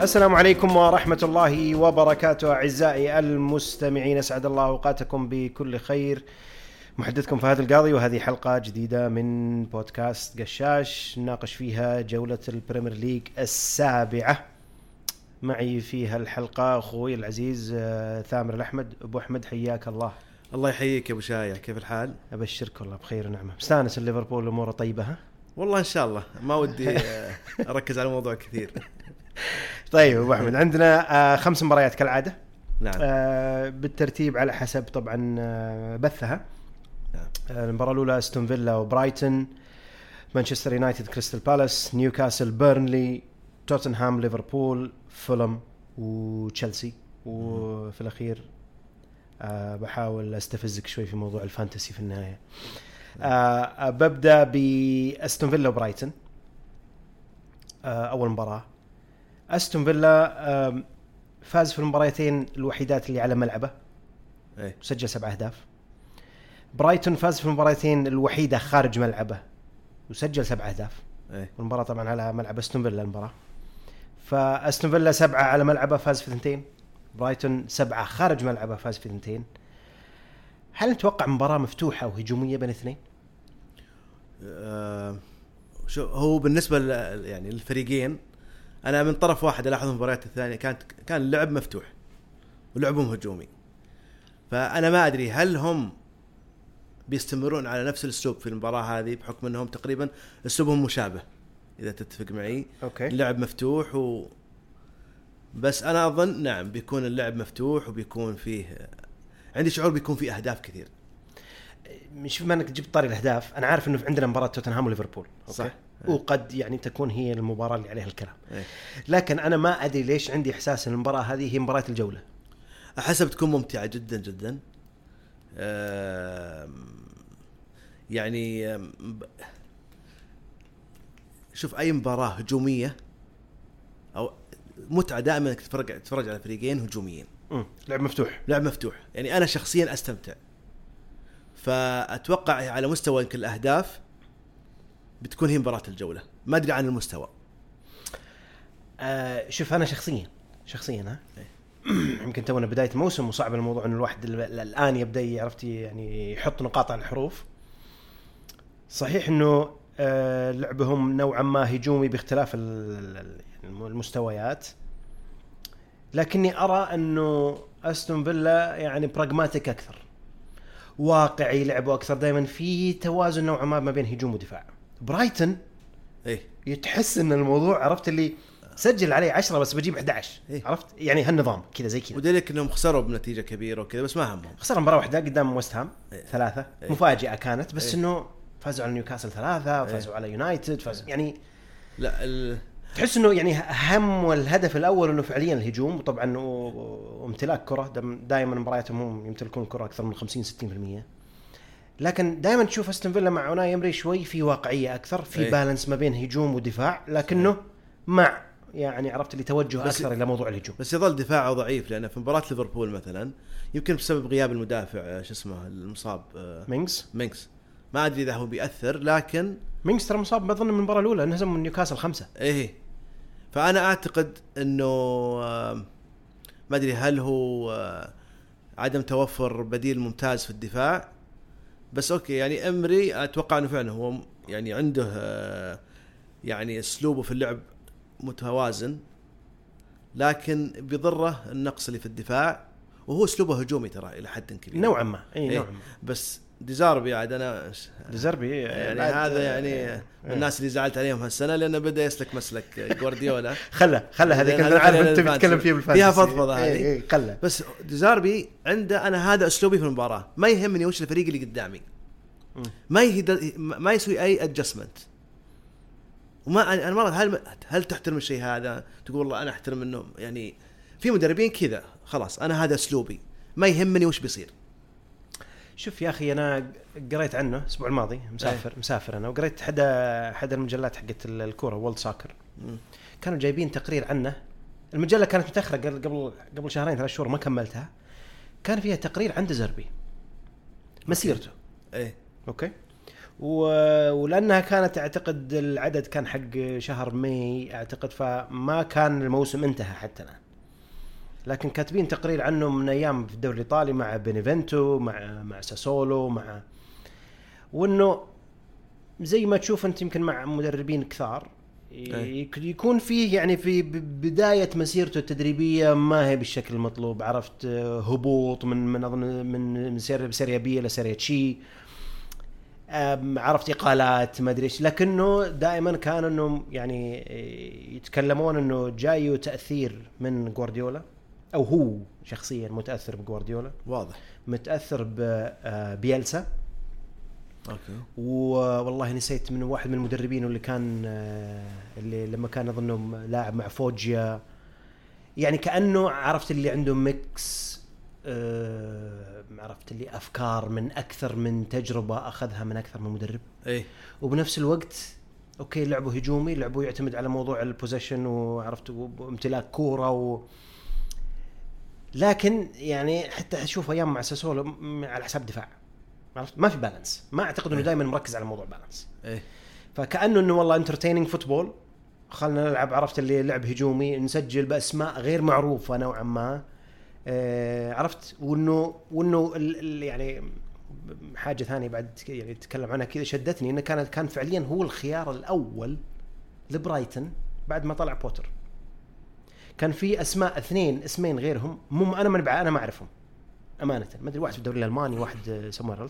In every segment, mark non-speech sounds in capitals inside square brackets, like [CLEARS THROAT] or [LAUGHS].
السلام عليكم ورحمة الله وبركاته أعزائي المستمعين. أسعد الله أوقاتكم بكل خير. محدثكم فهد القاضي وهذه حلقة جديدة من بودكاست قشاش نناقش فيها جولة البريمير ليج السابعة. معي في هالحلقة أخوي العزيز آه، ثامر الأحمد. أبو أحمد حياك الله. الله يحييك يا أبو شايع. كيف الحال؟ أبشرك والله بخير ونعمة. مستانس ليفربول أموره طيبة ها؟ والله إن شاء الله. ما ودي آه، أركز على الموضوع كثير. [LAUGHS] [LAUGHS] طيب أبو أحمد عندنا آه، خمس مباريات كالعادة. نعم. آه، بالترتيب على حسب طبعا آه، بثها. نعم. المباراة الأولى أستون فيلا وبرايتون مانشستر يونايتد كريستال بالاس نيوكاسل بيرنلي توتنهام ليفربول فولم وتشيلسي. وفي الأخير آه بحاول أستفزك شوي في موضوع ال fantasy في النهاية. آه آه، ببدأ بأستون فيلا وبرايتون. آه أول مباراة. أستون فيلا فاز في المباراتين الوحيدات اللي على ملعبه. إيه. وسجل سبع أهداف. برايتون فاز في المباراتين الوحيدة خارج ملعبه وسجل سبع أهداف. إيه. والمباراه طبعا على ملعب أستون فيلا المباراة. فأستون فيلا سبعة على ملعبه فاز في ثنتين برايتون سبعة خارج ملعبه فاز في ثنتين هل نتوقع مباراة مفتوحة وهجوميه بين الاثنين؟ آه، شو هو بالنسبة يعني للفريقين أنا من طرف واحد ألاحظ المباريات الثانية كانت كان اللعب مفتوح. ولعبهم هجومي. فأنا ما أدري هل هم بيستمرون على نفس الأسلوب في المباراة هذه بحكم إنهم تقريبا أسلوبهم مشابه إذا تتفق معي. أوكي. اللعب مفتوح و بس أنا أظن نعم بيكون اللعب مفتوح وبيكون فيه عندي شعور بيكون فيه أهداف كثير. مش بما إنك جبت طاري الأهداف أنا عارف إنه عندنا مباراة توتنهام وليفربول؟ صح. وقد يعني تكون هي المباراة اللي عليها الكلام. إيه. لكن أنا ما أدري ليش عندي إحساس إن المباراة هذه هي مباراة الجولة. أحسها بتكون ممتعة جدا جدا. يعني شوف أي مباراة هجومية أو متعة دائما إنك تتفرج تتفرج على فريقين هجوميين. لعب مفتوح. لعب مفتوح. يعني أنا شخصيا أستمتع. فأتوقع على مستوى يمكن الأهداف بتكون هي مباراة الجولة. ما أدري عن المستوى. آه شوف أنا شخصيا شخصيا ها؟ إيه. [CLEARS THROAT] يمكن تونا بداية موسم وصعب الموضوع ان الواحد ال- ال- الآن يبدأ عرفتي يعني يحط نقاط على الحروف. صحيح إنه آه لعبهم نوعا ما هجومي باختلاف يعني المستويات. لكني أرى إنه أستون فيلا يعني براغماتيك أكثر. واقعي لعبوا أكثر. دائما في توازن نوعا ما ما بين هجوم ودفاع. برايتون إيه. تحس إن الموضوع عرفت اللي سجل عليه 10 بس بجيب 11 إيه. عرفت؟ يعني هالنظام كذا زي كذا. ودليلك إنهم خسروا بنتيجة كبيرة وكذا بس ما همهم. خسر مباراة واحدة قدام ويست هام إيه. ثلاثة. إيه. مفاجأة كانت بس إيه. إنه فازوا على نيوكاسل ثلاثة فازوا على يونايتد فازوا يعني لا ال... تحس إنه يعني هم والهدف الأول إنه فعليا الهجوم وطبعا وامتلاك كرة. دائما مبارياتهم هم يمتلكون كرة أكثر من 50 60% لكن دائما تشوف أستون فيلا مع عناي إمري شوي في واقعية أكثر في إيه. بالانس ما بين هجوم ودفاع لكنه مع يعني عرفت اللي توجه أكثر إلى موضوع الهجوم. بس يظل دفاعه ضعيف لأنه في مباراة ليفربول مثلا يمكن بسبب غياب المدافع آه، شو اسمه المصاب آه، مينجز مينكس. ما أدري إذا هو بيأثر لكن مينجز ترى مصاب بظن من المباراة الأولى انهزم من نيوكاسل خمسة. إيه. فأنا أعتقد إنه ما أدري هل هو آه، عدم توفر بديل ممتاز في الدفاع بس okay يعني إمري أتوقع إنه فعلا هو يعني عنده آه، يعني أسلوبه في اللعب متوازن لكن بيضره النقص اللي في الدفاع وهو أسلوبه هجومي ترى إلى حد كبير نوعا ما إي إيه. نوعا ما بس ديزاربي عاد أنا ديزربي يعني هذا يعني إيه. من الناس اللي زعلت عليهم هالسنة لأنه بدأ يسلك مسلك جوارديولا. خله خله هذيك أنا هذا عارف انت. بتتكلم فيه بال fantasy فيها فضفضة إيه، هذه. إيه، خله بس ديزاربي عنده أنا هذا أسلوبي في المباراة. ما يهمني وش الفريق اللي قدامي. ما يهد... ما يسوي أي adjustment وما أنا ما هل هل تحترم الشيء هذا؟ تقول والله أنا أحترم انه يعني في مدربين كذا خلاص أنا هذا أسلوبي. ما يهمني وش بيصير. شوف يا أخي أنا قريت عنه الأسبوع الماضي مسافر إيه. مسافر أنا وقريت احد احد المجلات حقت الكورة وولد ساكر. كانوا جايبين تقرير عنه. المجلة كانت متأخرة قبل قبل قبل شهرين ثلاث شهور ما كملتها. كان فيها تقرير عن ديزربي. مسيرته. إيه. okay. و- ولأنها كانت أعتقد العدد كان حق شهر ماي أعتقد فما كان الموسم انتهى حتى الآن. لكن كاتبين تقرير عنه من أيام في الدوري الإيطالي مع بينيفنتو مع مع ساسولو مع وإنه زي ما تشوف أنت يمكن مع مدربين كثار. يكون فيه يعني في بداية مسيرته التدريبية ما هي بالشكل المطلوب. عرفت آه، هبوط من من أظن من من سير- سيريا بي إلى سيريا تشي. عرفت إقالات ما أدري إيش. لكنه دائما كان انه يعني آه، يتكلمون إنه جاية تأثير من جوارديولا أو هو شخصيا متأثر بجوارديولا؟ واضح. متأثر ببيلسا okay. والله نسيت من واحد من المدربين اللي كان آه، اللي لما كان اظنه لاعب مع فوجيا. يعني كأنه عرفت اللي عنده mix آه، عرفت اللي أفكار من أكثر من تجربة أخذها من أكثر من مدرب. إيه. وبنفس الوقت okay لعبه هجومي لعبه يعتمد على موضوع ال possession وعرفت وامتلاك كورة و لكن يعني حتى أشوف أيام مع ساسولو على حساب دفاع. عرفت؟ ما في balance ما أعتقد إنه إيه. دائما مركز على موضوع balance إيه. فكأنه إنه والله entertaining football خلنا نلعب عرفت اللي لعب هجومي نسجل بأسماء غير معروفة نوعا ما. آه عرفت؟ وإنه وإنه يعني حاجة ثانية بعد يعني تتكلم عنها كذا شدتني إنه كان كان فعليا هو الخيار الأول لبرايتن بعد ما طلع بوتر. كان في أسماء اثنين اسمين غيرهم مو أنا ما أنا ما أعرفهم أمانة. ما أدري واحد في الدوري الألماني واحد سموير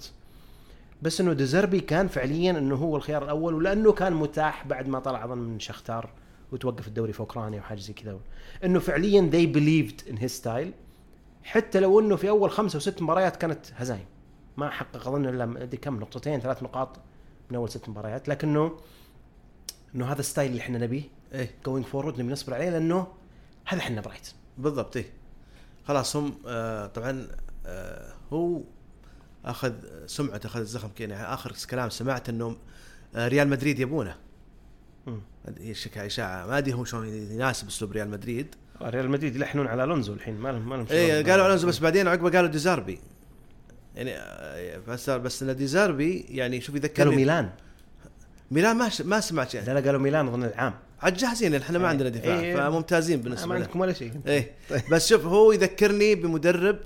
بس إنه ديزربي كان فعليا إنه هو الخيار الأول ولأنه كان متاح بعد ما طلع أظن من شختار وتوقف الدوري في اوكرانيا وحاجة زي كذا. إنه فعليا they believed in his style. حتى لو إنه في أول خمسة وست مباريات كانت هزايم. ما حقق أظن إلا أدري كم نقطتين ثلاث نقاط من أول ست مباريات. لكنه إنه هذا ال style اللي إحنا نبيه إيه going forward نبي نصبر عليه لأنه هذا إحنا برايتن بالضبط إيه. خلاص هم آه طبعا آه هو أخذ سمعة أخذ الزخم يعني آخر كلام سمعت انه آه ريال مدريد يبونه. هي شكا إشاعة. ما أدري هو شلون يناسب أسلوب ريال مدريد. ريال مدريد يلحنون على ألونزو الحين. ما لهم ما لهم. إيه قالوا ألونزو بس بعدين عقبه قالوا ديزاربي يعني آه، بس بس إن ديزاربي يعني شوف يذكرني قالوا ميلان. ميلان ما ش- ما سمعت شيء. لا لا قالوا ميلان أظن العام عاد جاهزين إحنا ما إيه. عندنا دفاع إيه. فممتازين ما بالنسبة لنا عندكم ولا شيء. إيه. طيب. بس شوف هو يذكرني بمدرب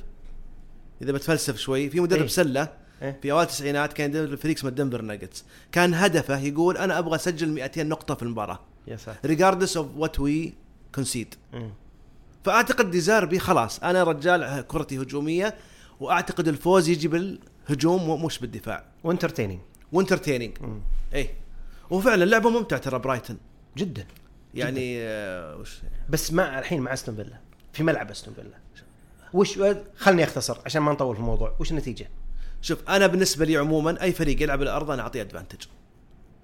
إذا بتفلسف شوي في مدرب إيه. سلة إيه. في أوائل التسعينات كان يدرب فريق اسمه دنفر ناجتس. كان هدفه يقول أنا أبغى أسجل 200 نقطة في المباراة. يا ساتر. regardless of what we concede. فأعتقد ديزاربي خلاص أنا رجال كرتي هجومية وأعتقد الفوز يجي بالهجوم مش بالدفاع. و entertaining و entertaining إيه. وفعلا لعبه ممتعة ترى برايتن. جدا. يعني آه وش؟ بس مع الحين مع أستون فيلا. في ملعب أستون فيلا. وش خلني أختصر عشان ما نطول في الموضوع. وش النتيجة؟ شوف أنا بالنسبة لي عموما أي فريق يلعب الأرض أنا أعطيه advantage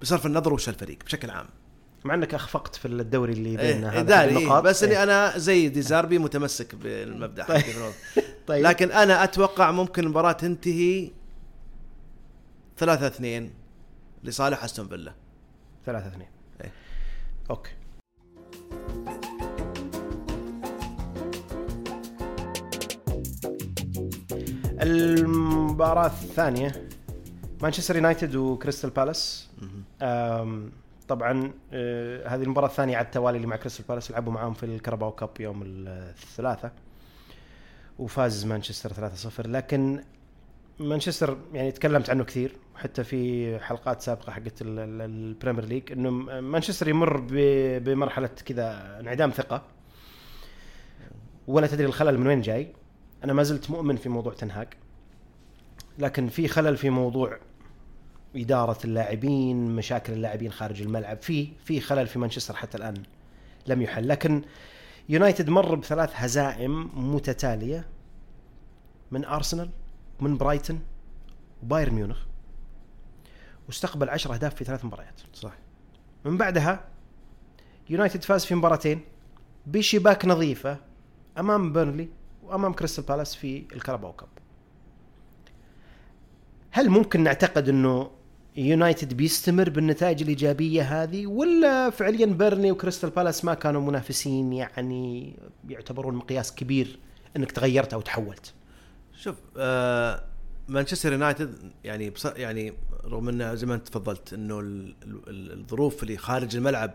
بصرف النظر وش الفريق بشكل عام. مع إنك أخفقت في الدوري اللي إيه بيننا. هذا داري في إيه. بس إيه. أنا زي ديزاربي متمسك بالمبدأ طيب. [LAUGHS] طيب. لكن أنا أتوقع ممكن المباراة تنتهي 3 2 لصالح أستون فيلا. ثلاثة اثنين. إيه. okay. المباراة الثانية مانشستر يونايتد وكريستال بالاس. طبعا أه، هذه المباراة الثانية على التوالي اللي مع كريستال بالاس لعبوا معاهم في ال Carabao Cup يوم الثلاثاء وفاز مانشستر 3-0 لكن مانشستر يعني تكلمت عنه كثير وحتى في حلقات سابقة حقت ال- ال- ال Premier League إنه مانشستر يمر بمرحلة كذا انعدام ثقة. ولا تدري الخلل من وين جاي. أنا ما زلت مؤمن في موضوع تنهاج لكن في خلل في موضوع إدارة اللاعبين مشاكل اللاعبين خارج الملعب في في خلل في مانشستر حتى الآن لم يحل. لكن يونايتد مر بثلاث هزائم متتالية من أرسنال. من برايتن وبايرن ميونخ. واستقبل 10 أهداف في ثلاث مباريات. صح من بعدها يونايتد فاز في مباراتين بشباك نظيفة أمام بيرنلي وأمام كريستال بالاس في ال Carabao Cup. هل ممكن نعتقد إنه يونايتد بيستمر بالنتائج الإيجابية هذه ولا فعليا بيرنلي وكريستال بالاس ما كانوا منافسين؟ يعني يعتبرون مقياس كبير إنك تغيرت أو تحولت. شوف آه مانشستر يونايتد يعني بص يعني رغم إنه زي ما أنت تفضلت إنه ال- ال- الظروف اللي خارج الملعب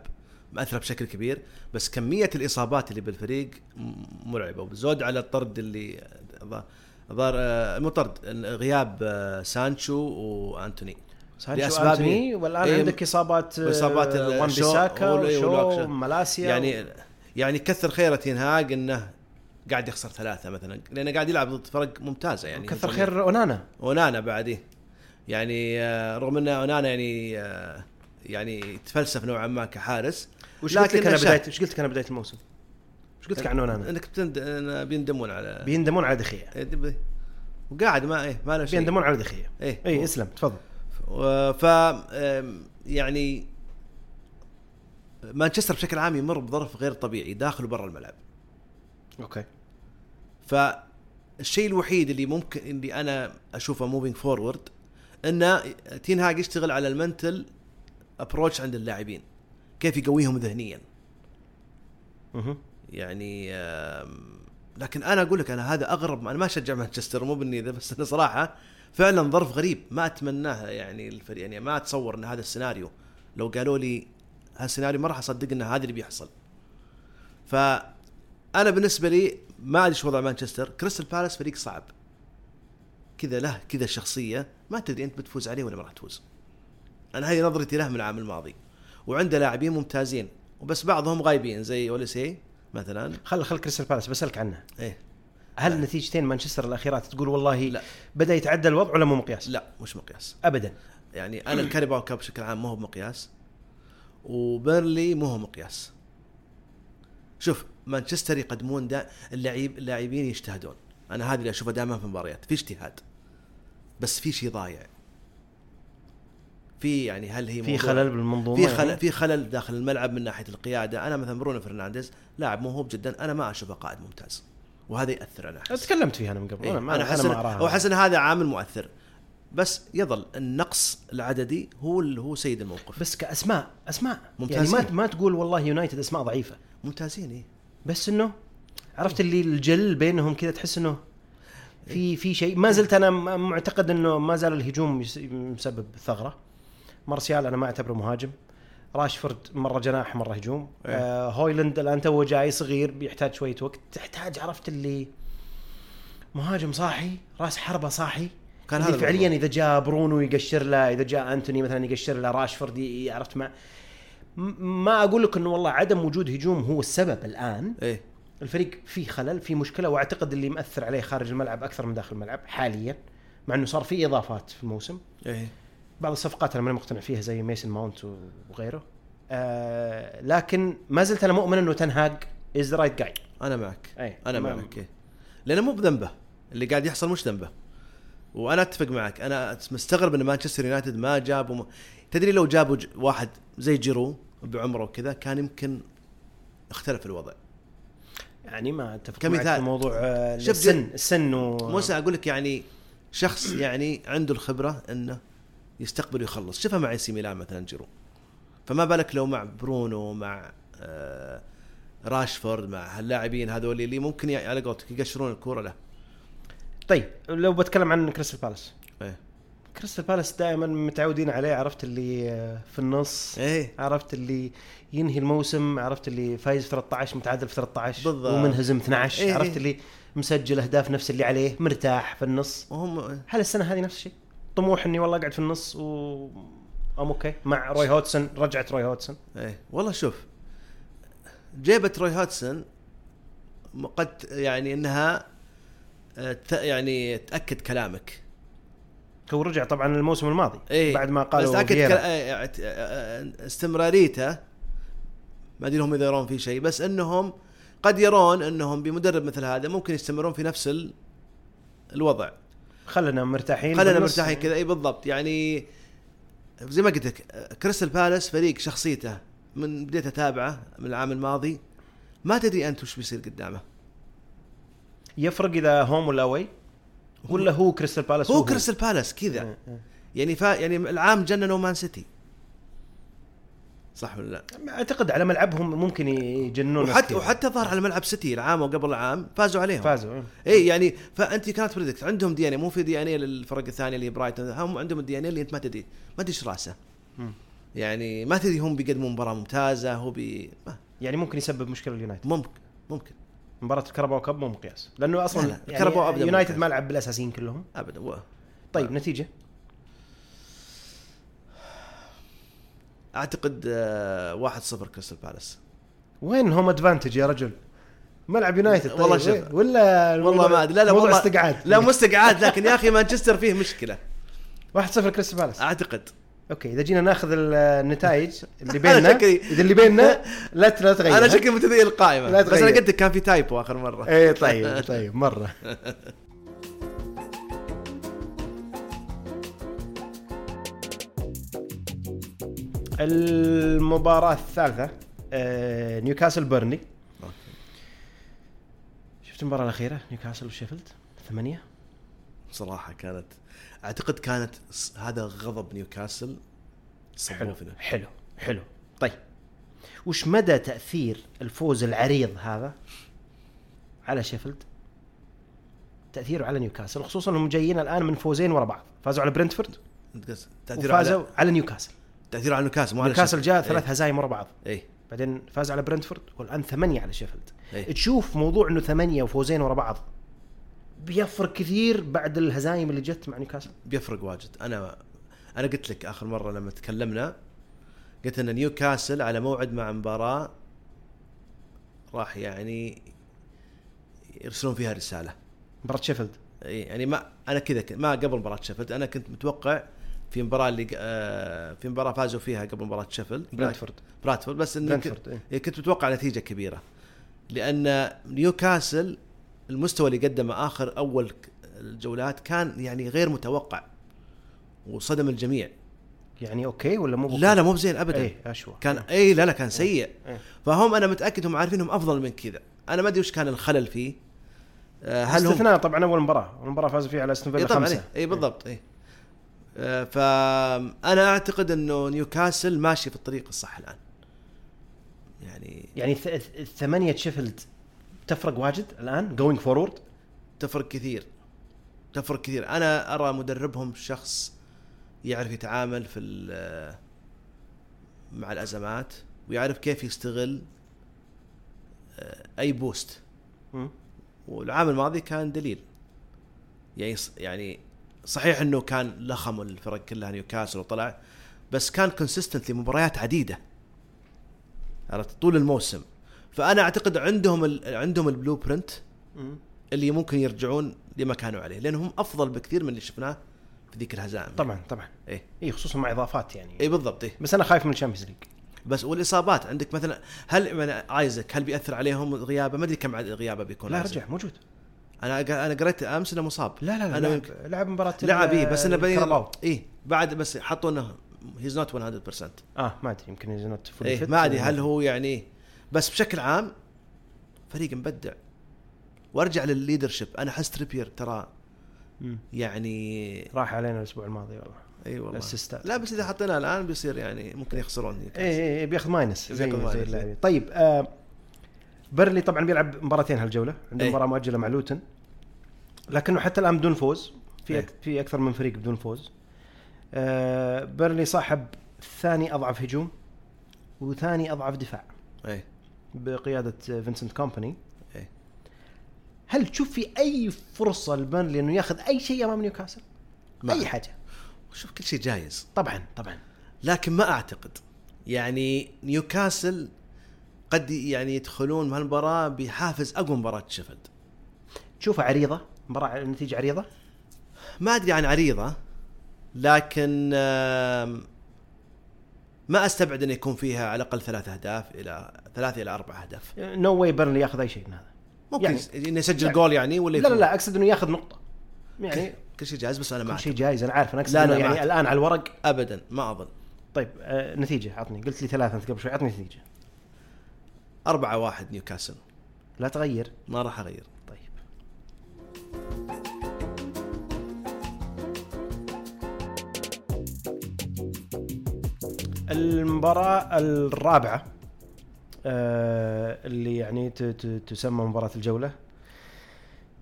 مأثرة بشكل كبير بس كمية الإصابات اللي بالفريق مرعبة. وبزود على الطرد اللي ظهر آه، مو طرد غياب آه، سانشو وأنتوني. سانشو لأسباب- انتوني والآن إيه، عندك إصابات آه، وإصابات ال- وان بيساكا وشو والأكشن. مالاسيا يعني يعني كثر خيره تنهاج إنه قاعد يخسر ثلاثة مثلا لأنه قاعد يلعب ضد فرق ممتازة يعني. كثر خير أونانا. أونانا بعد إيه. يعني آه، رغم إن أونانا يعني آه، يعني تفلسف نوعا ما كحارس وش قلت لك أنا بدايه وش قلت لك أنا بداية الموسم؟ وش قلت لك عن أونانا؟ إنك بتند... بيندمون على بيندمون على دي خيا. إيه، وقاعد ما إيه ما له شيء. بيندمون على دي خيا. إيه اي اسلم تفضل. ف يعني مانشستر بشكل عام يمر بظرف غير طبيعي داخل وبرا الملعب. أوكي. فالشيء الوحيد اللي ممكن اللي أنا أشوفه moving forward انه تين هاج يشتغل على ال mental approach عند اللاعبين. كيف يقويهم ذهنيا. مه. يعني لكن أنا أقول لك أنا هذا أغرب أنا ما أشجع مانشستر مو بالنية ذا بس انه صراحة فعلا ظرف غريب. ما أتمناه يعني الفريق يعني ما أتصور إن هذا السيناريو. لو قالوا لي هالسيناريو ما راح أصدق إن هذا اللي بيحصل. فانا بالنسبة لي ما أدري إيش وضع مانشستر. كريستال بالاس فريق صعب. كذا له كذا شخصية ما تدري أنت بتفوز عليه ولا ما راح تفوز. أنا هذه نظرتي له من العام الماضي. وعنده لاعبين ممتازين. وبس بعضهم غايبين زي أوليسي مثلا. خل خل كريستال بالاس بسألك عنه. إيه. هل نتيجتين مانشستر الأخيرات تقول والله لا. بدأ يتعدى الوضع ولا مو مقياس؟ لا مش مقياس. ابدا. يعني أنا ال Carabao Cup بشكل عام ما هو بمقياس وبيرلي مو هو مقياس. شوف مانشستر يقدمون دا اللعيب اللاعبين يجتهدون. أنا هذا اللي أشوفه دائما في المباريات. في اجتهاد. بس في شيء ضايع. في يعني هل هي في خلل بالمنظومة في يعني؟ خلل في خلل داخل الملعب من ناحية القيادة. أنا مثلا برونو فرنانديز لاعب موهوب جدا. أنا ما أشوفه قائد ممتاز. وهذا يأثر أنا احس تكلمت فيها أنا من قبل. إيه، أنا احس. أو احس ان هذا عامل مؤثر بس يظل النقص العددي هو اللي هو سيد الموقف. بس كاسماء أسماء. ممتازين. يعني ما ما تقول والله يونايتد أسماء ضعيفة. ممتازين إيه. بس إنه عرفت اللي الجل بينهم كذا تحس إنه في في شيء. ما زلت أنا معتقد إنه ما زال الهجوم مسبب ثغرة. مارسيال أنا ما أعتبره مهاجم. راشفورد مرة جناح مرة هجوم. إيه. آه هويلوند الآن تو جاي صغير بيحتاج شوية وقت. تحتاج عرفت اللي مهاجم صاحي راس حربة صاحي. كان اللي هذا فعليا. إذا جاء برونو يقشر له إذا جاء أنتوني مثلا يقشر له راشفورد عرفت مع ما أقول لك إنه والله عدم وجود هجوم هو السبب الآن. إيه. الفريق فيه خلل في مشكلة وأعتقد اللي مأثر عليه خارج الملعب أكثر من داخل الملعب حاليا مع إنه صار في إضافات في الموسم. إيه. بعض الصفقات أنا ماني مقتنع فيها زي ميسن ماونت وغيره. آه لكن ما زلت أنا مؤمن إنه تنهاج is the right guy أنا معك. أي. أنا معك إيه. لأنه مو بذنبه اللي قاعد يحصل مش ذنبه وأنا أتفق معك. أنا مستغرب إن مانشستر يونايتد ما جابوا م... تدري لو جابوا ج... واحد زي جيرو بعمره وكذا كان يمكن اختلف الوضع. يعني ما أتفق كمثال. معك في موضوع آه السن السن و مو سا- أقول لك يعني شخص يعني عنده الخبرة إنه يستقبل ويخلص. شوفها مع إيه سي ميلان مثلا جيرو. فما بالك لو مع برونو مع آه راشفورد مع هاللاعبين هذول اللي ممكن على قولتك يقشرون الكورة له. طيب لو بتكلم عن كريستال بالاس إيه كريستال بالاس دائما متعودين عليه عرفت اللي آه، في النص إيه عرفت اللي ينهي الموسم عرفت اللي فايز في 13 متعادل في 13 بالضبط. ومنهزم 12 إيه عرفت. اللي مسجل أهداف نفس اللي عليه مرتاح في النص وهم هل السنة هذه نفس الشيء؟ طموح إني والله أقعد في النص و أم أوكي مع روي هودسون رجعت روي هودسون إيه والله شوف جيبة روي هودسون م- قد يعني إنها يعني تأكد كلامك. هو رجع طبعا الموسم الماضي إيه بعد ما قالوا بس تأكد فييرا. كل... آه، اعت- آه، استمراريته. ما أدري هم إذا يرون في شيء بس إنهم قد يرون إنهم بمدرب مثل هذا ممكن يستمرون في نفس ال... الوضع. خلنا مرتاحين بالنص. مرتاحين كذا إي بالضبط. يعني زي ما قلت لك آه، كريستال بالاس فريق شخصيته من بديت أتابعه من العام الماضي. ما تدري أنت وش بيصير قدامه. يفرق إذا home ولا away ولا هو كريستال بالاس هو كريستال بالاس كذا. إيه، إيه. يعني فا يعني العام جننوا مان سيتي صح ولا لا؟ أعتقد على ملعبهم ممكن يجنون وحتى. وحتى ظهر على ملعب سيتي العام وقبل العام فازوا عليهم. فازوا اي يعني فانت كانت بريدكت عندهم DNA مو في DNA للفرق الثانية اللي برايتون. هم عندهم ال DNA اللي أنت ما تدري. ما تدري راسه. يعني ما تدري هم بيقدمون مباراة ممتازة هو بي ما. يعني ممكن يسبب مشكلة اليونايتد. ممكن ممكن. مباراة الكاراباو كاب مو مقياس. لأنه أصلا لا، لا، يعني الكاراباو أبداً مو يونايتد. ما لعب بالأساسيين كلهم. ابدا و... طيب نتيجة؟ أعتقد آه 1-0 كريستال بالاس. وين home advantage يا رجل؟ ملعب يونايتد طيب والله شوف. ولا والله ما أدري. لا لا والله استبعاد. لا مو استبعاد لكن يا أخي مانشستر فيه مشكلة. 1-0 كريستال بالاس. أعتقد. أوكي إذا جينا ناخذ النتائج اللي [LAUGHS] بيننا شكلي- اذا اللي بيننا [LAUGHS] لا لا تغير. أنا شكلي متذيل القائمة لا بس أنا تغير. قلت كان في typo آخر مرة. إيه طيب [LAUGHS] طيب مرة. المباراة الثالثة آه، نيوكاسل بيرنلي شفت المباراة الأخيرة؟ نيوكاسل وشيفيلد ثمانية. صراحة كانت أعتقد كانت هذا غضب نيوكاسل حلو فينا. حلو حلو. طيب وش مدى تأثير الفوز العريض هذا على شيفيلد؟ تأثيره على نيوكاسل خصوصا انهم جايين الآن من فوزين ورا بعض فازوا على برنتفورد تأثيره على على نيوكاسل. تأثيره على نيوكاسل مو على نيوكاسل. جاء إيه. ثلاث هزايم ورا بعض. اي بعدين فاز على برنتفورد والآن ثمانية على شيفيلد. إيه. تشوف موضوع إنه ثمانية وفوزين ورا بعض بيفرق كثير بعد الهزايم اللي جت مع نيوكاسل. بيفرق واجد. أنا أنا قلت لك آخر مرة لما تكلمنا قلت إن نيوكاسل على موعد مع مباراة راح يعني يرسلون فيها رسالة. مباراة شيفيلد. يعني ما أنا كذا ما قبل مباراة شيفيلد أنا كنت متوقع في مباراة اللي آه، في مباراة فازوا فيها قبل مباراة شيفيلد. برنتفورد براتفورد بس اني كنت. إيه، كنت متوقع نتيجة كبيرة. لأن نيوكاسل المستوى اللي قدمه آخر أول الجولات كان يعني غير متوقع وصدم الجميع. يعني أوكي ولا مو لا لا مو بزين ابدا. إيه أشوى. كان اي لا لا كان سيء. إيه. فهم أنا متأكد هم عارفين إنهم أفضل من كذا. أنا ما أدري وش كان الخلل فيه. آه، هل هم استثناء طبعا أول مباراة. المباراة فازوا فيها على أستون فيلا طبعا خمسة. اي, اي بالضبط اي آه، فانا أعتقد إنه نيوكاسل ماشي في الطريق الصح الآن. يعني يعني ث- ث- ثمانية شيفيلد تفرق واجد الآن going forward تفرق كثير. تفرق كثير. أنا أرى مدربهم شخص يعرف يتعامل في مع الأزمات ويعرف كيف يستغل آه، أي boost والعام الماضي كان دليل. يعني يعني صحيح إنه كان لخم الفرق كلها نيوكاسل وطلع بس كان consistently مباريات عديدة. عرفت؟ طول الموسم. فأنا أعتقد عندهم ال... عندهم ال blueprint اللي ممكن يرجعون لما كانوا عليه لأنهم أفضل بكثير من اللي شفناه في ذيك الهزائم. طبعا طبعا. إيه. اي خصوصا مع إضافات يعني. اي بالضبط إيه. بس أنا خايف من الشامبيونز ليج بس والإصابات عندك مثلا هل ايزك هل بيأثر عليهم غيابه ما أدري كم عدد غيابه بيكون لا. رجع موجود. أنا أنا قريت أمس إنه مصاب. لا لا لا أنا لعب, لعب مباراة لعب إيه بس انه. بين إيه بعد بس حطوا إنه هيز نوت 100% آه ما أدري يمكن اذا not full ما أدري هل هو يعني بس بشكل عام فريق مبدع وارجع للل leadership أنا أحس تريبير ترى. يعني راح علينا الأسبوع الماضي والله أي والله الأسيستات. لا بس إذا حطيناه الآن بيصير يعني ممكن يخسرون إيه نيوكاسل. إيه إيه، بياخذ minus زي بياخذ minus، زي إيه. اللاعبين طيب آه بيرنلي طبعا بيلعب مباراتين هالجولة عنده إيه. مباراة مؤجلة مع لوتن لكنه حتى الآن بدون فوز في إيه. في أكثر من فريق بدون فوز آه بيرنلي صاحب ثاني أضعف هجوم وثاني أضعف دفاع إيه بقيادة فينسنت كومباني. إيه. هل تشوف في أي فرصة لبيرنلي انه ياخذ أي شيء أمام نيوكاسل؟ ما أي حاجة. شوف كل شيء جايز. طبعا طبعا. لكن ما أعتقد. يعني نيوكاسل قد يعني يدخلون بهالمباراة بحافز أقوى مباراة شيفيلد. تشوفها عريضة؟ مباراة نتيجة عريضة؟ ما أدري عن عريضة لكن ما أستبعد انه يكون فيها على الأقل ثلاث أهداف إلى ثلاث إلى أربع أهداف. no way بيرنلي ياخذ أي شيء من هذا. ممكن يعني- يعني انه يسجل لا. جول يعني ولا لا لا. لا أقصد إنه ياخذ نقطة. يعني كل شيء جايز بس أنا ما كل شيء. جايز أنا عارف أنا أقصد لا، لا، يعني. الآن على الورق. ابدا ما أظن. طيب آه نتيجة عطني. قلت لي ثلاثة أنت قبل شوي عطني نتيجة. أربعة واحد نيوكاسل. لا تغير. ما راح أغير. طيب. المباراة الرابعة آه اللي يعني تسمى مباراة الجولة.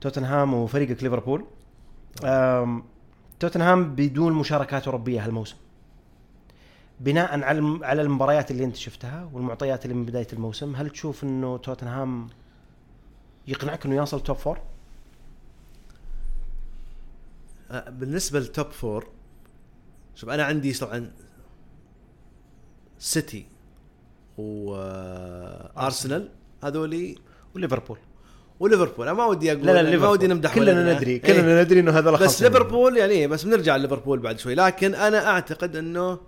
توتنهام وفريقك ليفربول. توتنهام بدون مشاركات أوروبية هالموسم. بناء على على المباريات اللي أنت شفتها والمعطيات اللي من بداية الموسم هل تشوف إنه توتنهام يقنعك إنه يوصل top four؟ آه، بالنسبة لل top four شوف أنا عندي طبعا سيتي وأرسنال هذولي وليفربول. وليفربول أنا ما ودي أقول لا لا ما ليفربول. ودي نمدح كلنا ندري إيه. كلنا ندري إنه هذول بس ليفربول يعني بس بنرجع لليفربول بعد شوي. لكن أنا أعتقد إنه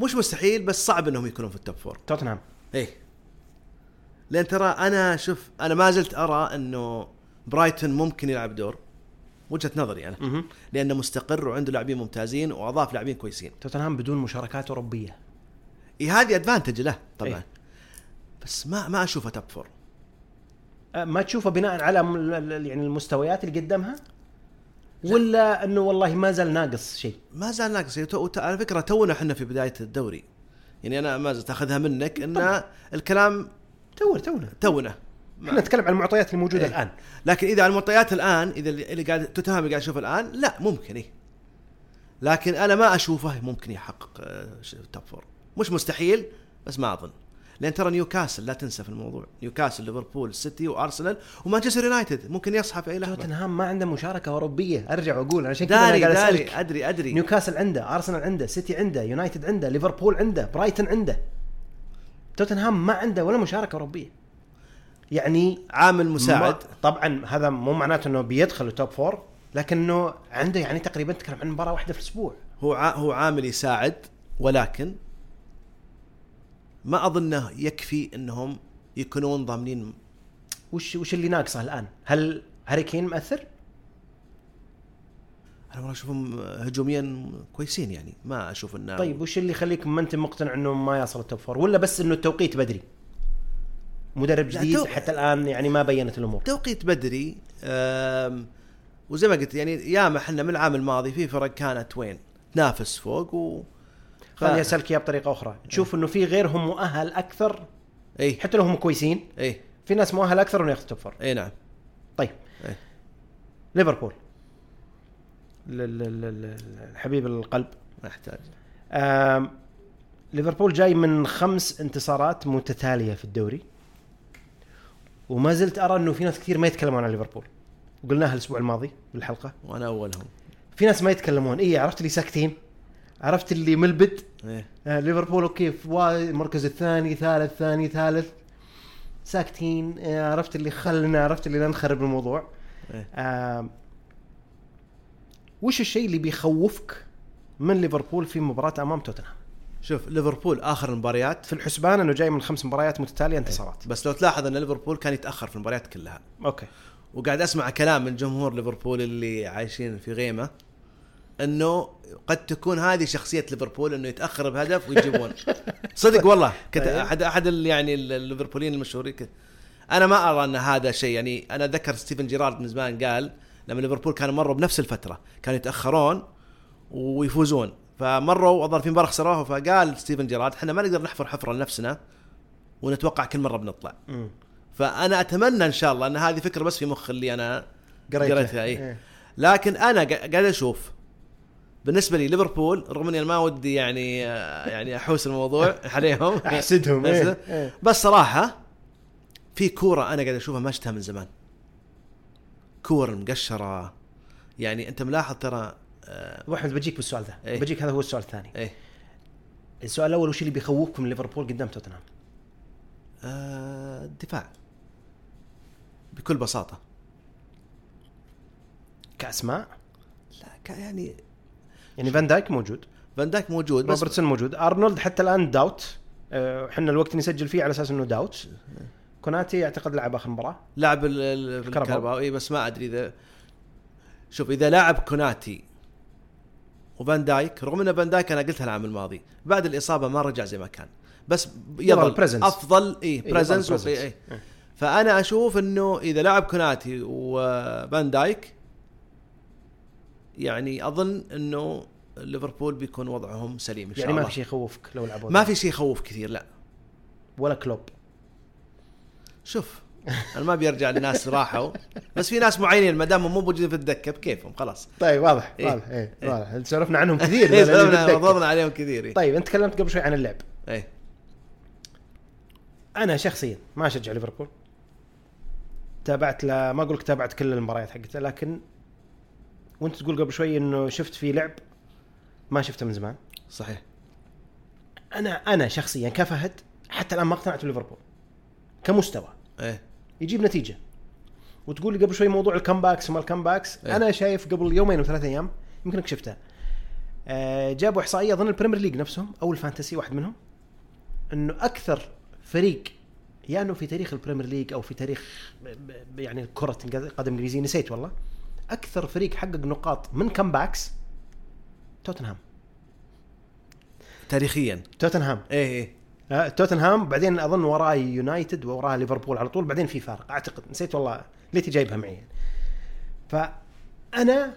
مش مستحيل بس صعب إنهم يكونون في ال top four توتنهام. إيه. لأن ترى أنا شوف أنا ما زلت أرى إنه برايتون ممكن يلعب دور. وجهة نظري أنا. لأنه مستقر وعنده لاعبين ممتازين وأضاف لاعبين كويسين. توتنهام بدون مشاركات أوروبية. إيه هذه advantage له طبعا. إيه. بس ما ما أشوفه top four أه، ما تشوفه بناء على يعني المستويات اللي قدمها؟ ولا إنه والله ما زال ناقص شيء؟ ما زال ناقص. على فكرة تونا إحنا في بداية الدوري. يعني أنا ما زلت أخذها منك إن الكلام تونا تونا. تونا. إحنا نتكلم عن المعطيات الموجودة إيه. الآن. لكن إذا المعطيات الآن إذا اللي قاعد توتنهام قاعد اشوفه الآن لا ممكن إيه. لكن أنا ما أشوفه ممكن يحقق آه، top four مش مستحيل بس ما أظن. لأن ترى نيوكاسل لا تنسى في الموضوع. نيوكاسل ليفربول السيتي وأرسنال ومانشستر يونايتد. ممكن يصحى في أي لحظة. توتنهام ما عنده مشاركة أوروبية. أرجع وأقول عشان كذا داري قاعد داري. أسألك. أدري أدري. نيوكاسل عنده أرسنال عنده سيتي عنده يونايتد عنده ليفربول عنده برايتون عنده. توتنهام ما عنده ولا مشاركة أوروبية. يعني عامل مساعد. طبعا هذا مو معناته إنه بيدخل ال top four لكنه عنده يعني تقريبا تتكلم عن مباراة واحدة في الأسبوع. هو ع... هو عامل يساعد ولكن ما أظنه يكفي إنهم يكونون ضامنين وش وش اللي ناقصه الآن؟ هل هاري كين مأثر؟ أنا والله أشوفهم هجوميا كويسين يعني ما أشوف إنه طيب وش اللي يخليك ما أنت مقتنع إنه ما يصل ال top four ولا بس إنه التوقيت بدري؟ مدرب جديد تو- حتى الآن يعني ما بينت الأمور توقيت بدري أم... وزي ما قلت يعني ياما إحنا من العام الماضي في فرق كانت وين تنافس فوق و خليني أسألك اياها بطريقة أخرى، تشوف إنه في غيرهم مؤهل أكثر إي. حتى لو هم كويسين إي. في ناس مؤهل أكثر إنه ياخذ top four. إي نعم. طيب. إيه. ليفربول. الحبيب القلب. ما يحتاج. ليفربول جاي من خمس انتصارات متتالية في الدوري. وما زلت أرى إنه في ناس كثير ما يتكلمون عن ليفربول. وقلناها الأسبوع الماضي بالحلقة. وأنا أولهم. في ناس ما يتكلمون. إي عرفت اللي ساكتين؟ عرفت اللي ملبد إيه. آه ليفربول okay في المركز الثاني ثالث ثاني ثالث ساكتين آه عرفت اللي خلنا عرفت اللي لا نخرب الموضوع إيه. آه وش الشيء اللي بيخوفك من ليفربول في مباراة أمام توتنهام؟ شوف ليفربول آخر المباريات في الحسبان إنه جاي من خمس مباريات متتالية انتصارات. بس لو تلاحظ إن ليفربول كان يتأخر في المباريات كلها okay. وقاعد أسمع كلام من جمهور ليفربول اللي عايشين في غيمة إنه قد تكون هذه شخصية ليفربول إنه يتأخر بهدف ويجيبون. صدق والله. كنت طيب. احد أحد يعني ال- الليفربوليين المشهورين. أنا ما أرى إن هذا شيء. يعني أنا أتذكر ستيفن جيرارد من زمان قال لما ليفربول كانوا مروا بنفس الفترة. كانوا يتأخرون ويفوزون. فمروا الظاهر في مباراة خسروها. فقال ستيفن جيرارد إحنا ما نقدر نحفر حفرة لنفسنا ونتوقع كل مرة بنطلع. امم فأنا أتمنى إن شاء الله إن هذه فكرة بس في مخ اللي أنا قريتها. قريتها اي لكن أنا قا- قاعد أشوف بالنسبة لي ليفربول رغم إني ما ودي يعني آه، يعني أحوس الموضوع [LAUGHS] عليهم أحسدهم بس, إيه. إيه. بس صراحة في كورة أنا قاعد أشوفها ما شفتها من زمان كور مقشرة يعني أنت ملاحظ ترى آه، ابو احمد بجيك بالسؤال ذا إيه. بجيك هذا هو السؤال الثاني إيه السؤال الأول وش اللي بيخوفكم من ليفربول قدام توتنهام؟ آه، الدفاع بكل بساطة كأسماء لا ك- يعني يعني فان دايك موجود. فان دايك موجود بس روبرتسون موجود. ارنولد حتى الآن داوت آه، إحنا الوقت اللي نسجل فيه على أساس إنه داوت كوناتي أعتقد لعب آخر مباراة. لعب ال- ال- في الكهرباء. الكهرباء اي بس ما أدري اذا شوف إذا لاعب كوناتي وفان دايك رغم إن فان دايك أنا قلتها العام الماضي بعد الإصابة ما رجع زي ما كان. بس يظل. أفضل اي إيه، presence presence. اي فأنا أشوف إنه إذا لعب كوناتي وفان دايك يعني أظن إنه ليفربول بيكون وضعهم سليم إن شاء يعني الله ما في شيء يخوفك لو لعبوا ما في شيء يخوف كثير لا. ولا كلوب. شوف أنا ما بيرجع الناس راحوا بس في ناس معينين ما دام مو موجودين في الدكة بكيفهم خلاص. طيب واضح إيه. واضح إيه إيه. واضح. سولفنا عنهم [LAUGHS] كثير إيه، بالدكة. ضربنا عليهم كثير إيه. طيب انت تكلمت قبل شوي عن اللعب. إيه. أنا شخصيا ما أشجع ليفربول. تابعت لا ما أقول لك تابعت كل المباريات حقته لكن وانت تقول قبل شوي إنه شفت فيه لعب ما شفته من زمان. صحيح. أنا أنا شخصيا كفهد حتى الآن ما اقتنعت بليفربول. كمستوى. إيه. يجيب نتيجة. وتقول لي قبل شوي موضوع ال comebacks وما ال comebacks. إيه. أنا شايف قبل يومين أو ثلاثة أيام يمكنك شفتها آه جابوا إحصائية اظن ال Premier League نفسهم أو ال fantasy واحد منهم إنه أكثر فريق يا يعني إنه في تاريخ ال Premier League أو في تاريخ يعني كرة قدم إنجليزية. نسيت والله. أكثر فريق حقق نقاط من comebacks توتنهام. تاريخيا. توتنهام. إيه إيه. آه، توتنهام بعدين أظن وراه يونايتد ووراه ليفربول على طول بعدين في فارق. أعتقد نسيت والله ليتني جايبها معي. يعني. فأنا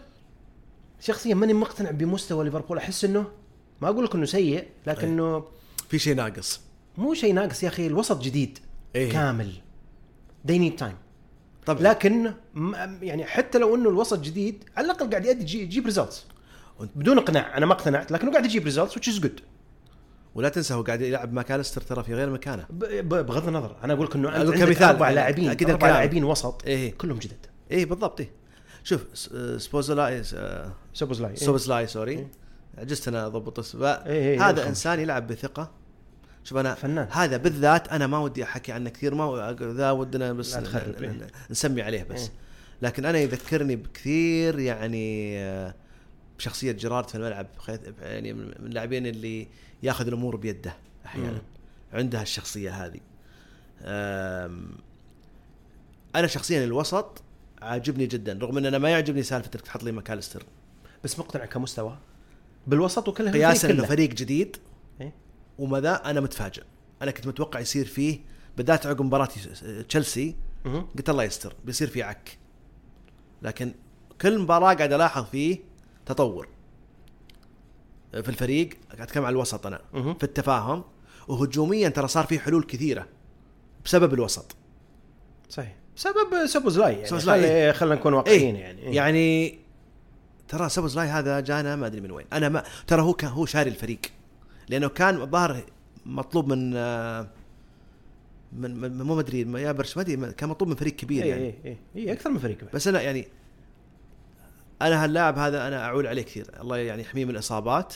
شخصيا ماني مقتنع بمستوى ليفربول. أحس إنه ما أقول لك إنه سيء لكنه في شيء ناقص. مو شيء ناقص يا أخي الوسط جديد. إيه. كامل. They need time. طب لكن يعني حتى لو إنه الوسط جديد على الأقل قاعد يأدي يجي- يجيب results بدون اقناع أنا ما اقتنعت لكنه قاعد يجيب results which is good ولا تنسى هو قاعد يلعب ماكاليستر ترى في غير مكانه بغض النظر أنا أقول لك إنه عندك كمثال. أربع يعني لاعبين أكيد أربع. لاعبين وسط إيه. كلهم جدد إيه بالضبط إيه شوف آه، سبوزلاي آه، سوبوزلاي إيه. سوبزلاي sorry إيه. عجزت أنا أضبط اسمه إيه، إيه، هذا. إنسان يلعب بثقة شوف أنا فنان. هذا بالذات أنا ما ودي أحكي عنه كثير ما ذا ودنا بس إيه. نسمي عليه بس إيه. لكن أنا يذكرني بكثير يعني آه، بشخصية جيرارد في الملعب يعني من اللاعبين اللي ياخذ الأمور بيده أحيانا. عندها الشخصية هذه أنا شخصيا الوسط عاجبني جدا رغم إن أنا ما يعجبني سالفة إنك تحط لي ماكاليستر بس مقتنع كمستوى بالوسط وكله قياسا إنه. فريق جديد إيه. وماذا؟ أنا متفاجئ. أنا كنت متوقع يصير فيه بالذات عقب مباراة تشيلسي. قلت الله يستر بيصير فيه عك. لكن كل مباراة قاعد ألاحظ فيه تطور. في الفريق قاعد أتكلم عن الوسط أنا. في التفاهم وهجوميا ترى صار في حلول كثيرة. بسبب الوسط. صحيح. بسبب سوبوزلاي يعني. سوبوزلاي، خلي- خلينا نكون واقعيين يعني. إيه؟ يعني ترى سبوزلاي هذا جانا ما أدري من وين. أنا ما ترى هو كان هو شاري الفريق. لأنه كان الظاهر مطلوب من آه، من, من مو مدري يا برش ما كان مطلوب من فريق كبير اي يعني. اي اي اي أكثر من فريق بعد. بس أنا يعني أنا هاللاعب هذا أنا أعول عليه كثير. الله يعني يحميه من الإصابات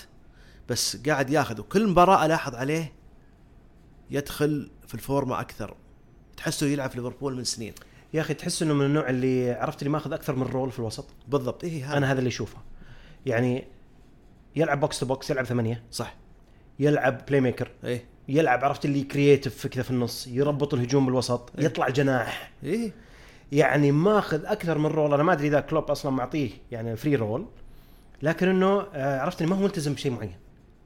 بس قاعد ياخذ وكل مباراة ألاحظ عليه يدخل في ال form أكثر. تحسه يلعب في ليفربول من سنين. يا أخي تحس إنه من النوع اللي عرفت اللي ماخذ أكثر من role في الوسط؟ بالضبط. إيه هذا. أنا هذا اللي أشوفه. يعني يلعب box to box يلعب ثمانية. صح. يلعب playmaker إيه. يلعب عرفت اللي creative في كذا في النص يربط الهجوم بالوسط إيه. يطلع جناح. إيه. يعني ماخذ أكثر من role أنا ما أدري إذا كلوب أصلا معطيه يعني free role لكن إنه آه، عرفت إنه ما هو ملتزم بشيء معين.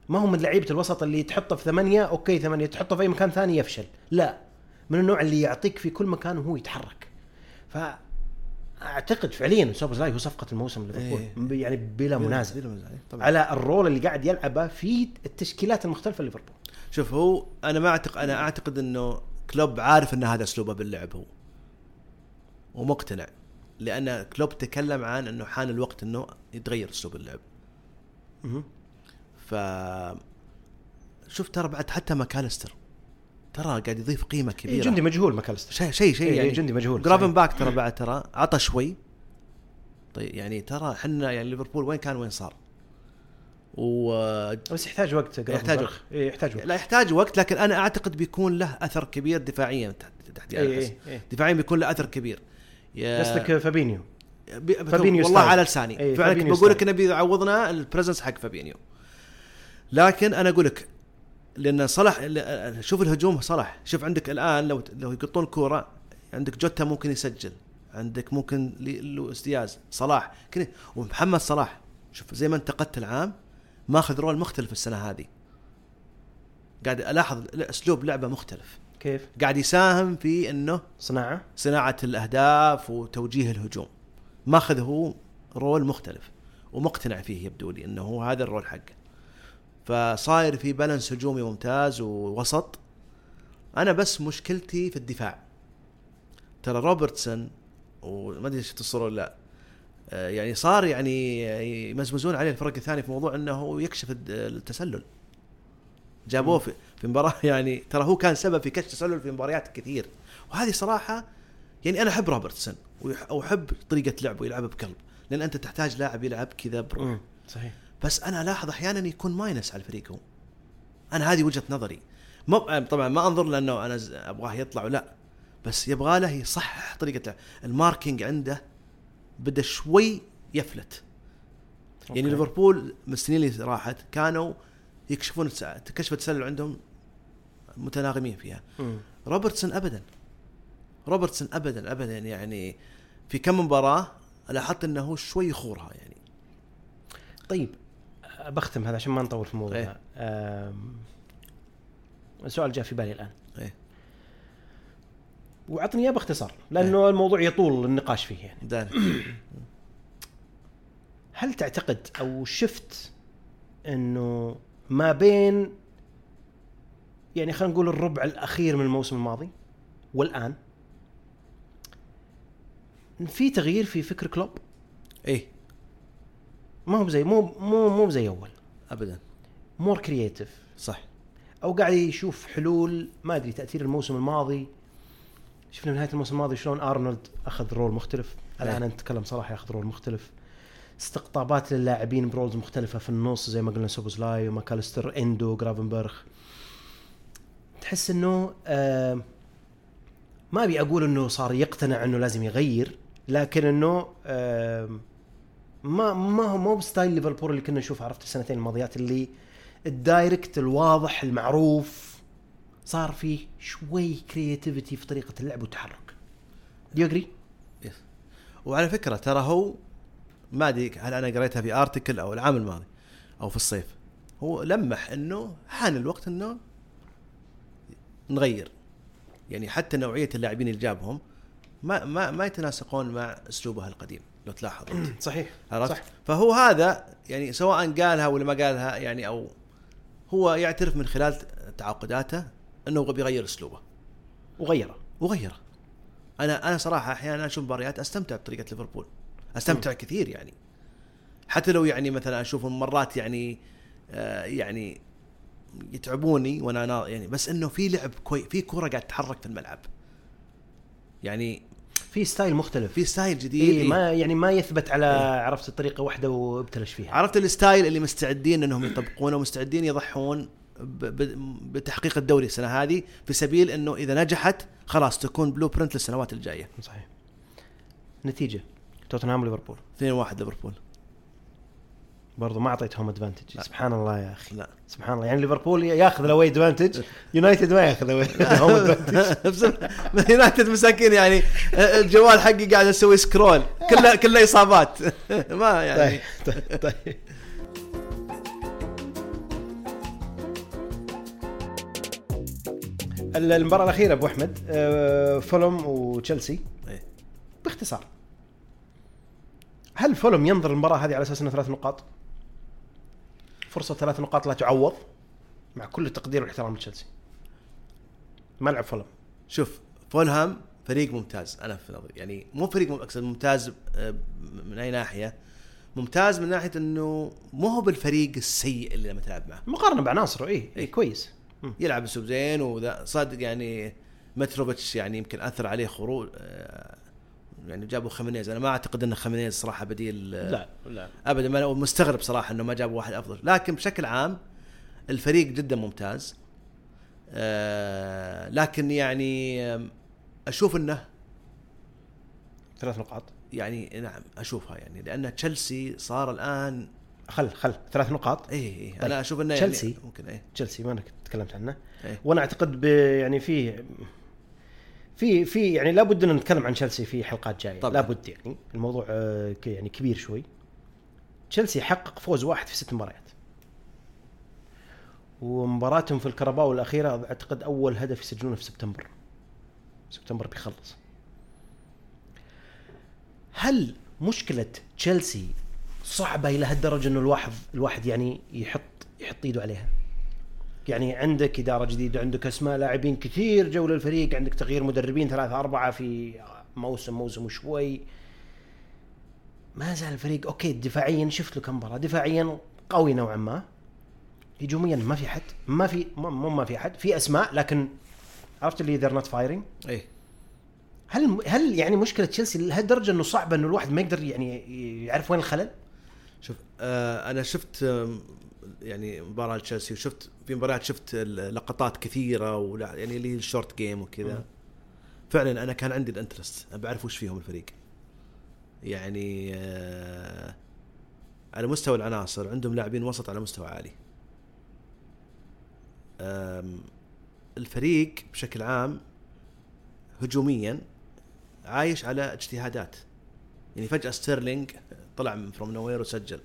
ما هو من لعيبة الوسط اللي تحطه في ثمانية okay ثمانية. تحطه في أي مكان ثاني يفشل. لا. من النوع اللي يعطيك في كل مكان وهو يتحرك. ف أعتقد فعليا سوبوسلاي هو صفقة الموسم ليفربول إيه. يعني بلا منازع. بلا منازع طبعا. على ال role اللي قاعد يلعبه في التشكيلات المختلفة ليفربول شوف هو أنا ما اعتقد أنا أعتقد إنه كلوب عارف إن هذا أسلوبه باللعب هو. ومقتنع. لأن كلوب تكلم عن إنه حان الوقت إنه يتغير أسلوب اللعب. ف شوف ترى بعد حتى ماكاليستر ترى قاعد يضيف قيمة إيه، كبيرة. جندي مجهول ماكاليستر شيء شيء شيء إيه، يعني. جندي مجهول جرافن. باك ترى بعد ترى عطى شوي. طيب يعني ترى إحنا يعني ليفربول وين كان وين صار؟ و بس يحتاج وقت يحتاج وقت. إيه، يحتاج وقت. لا يحتاج وقت لكن أنا أعتقد بيكون له أثر كبير دفاعيا تحت تحت إيه، يعني إيه، إيه. دفاعيا بيكون له أثر كبير. يا- قصدك فابينيو. بي- فابينيو والله ستايل. على لساني. إيه، فعلا بقول لك. انه بيعوضنا البريزنس حق فابينيو. لكن أنا أقول لك لأن صلاح شوف الهجوم صلاح. شوف عندك الآن لو لو يقطون كورة عندك جوتا ممكن يسجل. عندك ممكن لويس دياز صلاح. ومحمد صلاح. شوف زي ما انتقدت العام ماخذ رول مختلف السنة هذه. قاعد ألاحظ أسلوب لعبه مختلف. كيف؟ قاعد يساهم في إنه صناعة؟ صناعة الأهداف وتوجيه الهجوم. ماخذ هو role مختلف. ومقتنع فيه يبدو لي إنه هو هذا ال role حقه. فصاير في balance هجومي ممتاز ووسط. أنا بس مشكلتي في الدفاع. ترى روبرتسون وما أدري شفت الصورة ولا لا آه، يعني صار يعني يمزمزون عليه الفرق الثاني في موضوع إنه يكشف التسلل. جابوه في, في مباراة [LAUGHS] يعني ترى هو كان سبب في كشف تسلل في مباريات كثير. وهذه صراحة يعني أنا أحب روبرتسون وأحب طريقة لعبه يلعبها بقلب. لأن أنت تحتاج لاعب يلعب كذا بروح. صحيح. بس أنا الاحظ أحيانا يكون minus على الفريق هو. أنا هذه وجهة نظري. مو طبعا ما أنظر لأنه أنا أبغاه يطلع ولا. بس يبغى له يصحح طريقه لعب ال marking عنده بدا شوي يفلت. يعني okay. ليفربول من السنين اللي راحت. كانوا يكشفون كشف التسلل عندهم متناغمين فيها. م. روبرتسون ابدا. روبرتسون ابدا ابدا يعني في كم مباراة لاحظت إنه شوي يخورها يعني. طيب. بختم هذا عشان ما نطول في الموضوع إيه؟ السؤال جاء في بالي الآن إيه؟ وأعطني إياه باختصار لأنه إيه؟ الموضوع يطول النقاش فيه يعني دان. [CLEARS THROAT] هل تعتقد أو شفت إنه ما بين يعني خلينا نقول الربع الأخير من الموسم الماضي والآن في تغيير في فكر كلوب إيه ما هو زي مو مو مو زي أول. ابدا. more creative صح. أو قاعد يشوف حلول. ما أدري تأثير الموسم الماضي. شفنا نهاية الموسم الماضي شلون أرنولد أخذ role مختلف. الآن إيه. نتكلم صراحة ياخذ role مختلف. استقطابات للاعبين ب roles مختلفة في النص زي ما قلنا سوبوسلاي وماكاليستر إندو جرافنبرغ تحس إنه آه ما أبي أقول إنه صار يقتنع إنه لازم يغير لكن إنه آه ما ما هو مو ب style ليفربول اللي كنا نشوفه عرفت السنتين الماضيات اللي ال direct الواضح المعروف صار فيه شوي creativity في طريقة اللعب والتحرك. يو اجري؟ يس وعلى فكرة ترى هو ما أدري هل أنا قريتها في ارتكل أو العام الماضي أو في الصيف. هو لمح إنه حان الوقت إنه نغير. يعني حتى نوعية اللاعبين اللي جابهم ما ما ما يتناسقون مع اسلوبه القديم. لو تلاحظ [CLEARS THROAT] صحيح عرفت؟ صح فهو هذا يعني سواء قالها ولا ما قالها يعني أو هو يعترف من خلال تعاقداته أنه بيغير أسلوبه. وغيره. وغيره. أنا أنا صراحة أحيانا أشوف مباريات أستمتع بطريقة ليفربول. أستمتع م. كثير يعني. حتى لو يعني مثلا أشوفهم مرات يعني آه يعني يتعبوني وأنا يعني بس إنه في لعب كوي في كوره قاعد تتحرك في الملعب. يعني في style مختلف. في style جديد. إيه ما يعني ما يثبت على إيه. عرفت الطريقة واحدة وابتلش فيها. عرفت ال style اللي مستعدين إنهم يطبقونه ومستعدين يضحون بتحقيق الدوري السنة هذه في سبيل إنه إذا نجحت خلاص تكون blueprint للسنوات الجاية. صحيح. نتيجة. توتنهام وليفربول 2-1 ليفربول. برضو ما أعطيت home advantage سبحان الله يا أخي. لا. سبحان الله. يعني ليفربول ياخذ ال away advantage يونايتد ما ياخذ home advantage [LAUGHS] [LAUGHS] يونايتد مساكين يعني. الجوال حقي قاعد أسوي scroll كله كله إصابات. [LAUGHS] ما يعني. طيب طيب, طيب. المباراة الأخيرة أبو أحمد آه، فولم وتشيلسي. إيه. باختصار هل فولم ينظر المباراة هذه على أساس أنها ثلاث نقاط؟ فرصة ثلاث نقاط لا تعوض مع كل التقدير والاحترام لتشيلسي. ما لعب فولهام شوف فولهام فريق ممتاز. أنا في نظري يعني مو فريق أقصد ممتاز آه، من أي ناحية. ممتاز من ناحية إنه مو هو بالفريق السيء اللي لما تلعب معه. مقارنة بعناصره اي اي كويس. يلعب اسلوب زين وذا صادق يعني متروفيتش يعني يمكن أثر عليه خروج آه، يعني جابوا خمينيز. أنا ما أعتقد إن خمينيز صراحة بديل لا لا. ابدا. ما مستغرب صراحة إنه ما جابوا واحد أفضل. لكن بشكل عام الفريق جدا ممتاز. آه لكن يعني أشوف إنه ثلاث نقاط. يعني نعم أشوفها يعني لأن تشيلسي صار الآن خل خل ثلاث نقاط. اي اي طيب. أنا أشوف إنه تشيلسي. يعني ممكن اي تشيلسي ما أنا تكلمت عنه. إيه؟ وأنا أعتقد يعني فيه في في يعني لابد أن نتكلم عن تشيلسي في حلقات جاية. طبعا. لابد يعني. الموضوع آه، يعني كبير شوي. تشيلسي حقق فوز واحد في ست مباريات. ومباراتهم في الكرباو الأخيرة أعتقد أول هدف يسجلونه في سبتمبر. سبتمبر بيخلص. هل مشكلة تشيلسي صعبة إلى هالدرجة إنه الواحد الواحد يعني يحط يحط إيده عليها؟ يعني عندك إدارة جديدة عندك أسماء لاعبين كثير جو للفريق عندك تغيير مدربين ثلاثة أربعة في موسم موسم وشوي ما زال الفريق okay دفاعيا شفت له كم مباراة دفاعيا قوي نوعا ما. هجوميا ما في حد ما في مو ما في حد في أسماء لكن عرفت اللي they're not firing إيه. هل هل يعني مشكلة تشيلسي لهالدرجة إنه صعب إنه الواحد ما يقدر يعني يعرف وين الخلل؟ شوف آه أنا شفت آم، يعني مباراة تشيلسي وشفت في مباريات شفت لقطات كثيرة ولا يعني اللي ال short game وكذا. فعلا أنا كان عندي ال interest. بعرف وش فيهم الفريق. يعني آه على مستوى العناصر عندهم لاعبين وسط على مستوى عالي. الفريق بشكل عام هجوميا عايش على اجتهادات. يعني فجأة ستيرلينج طلع من from nowhere وسجل.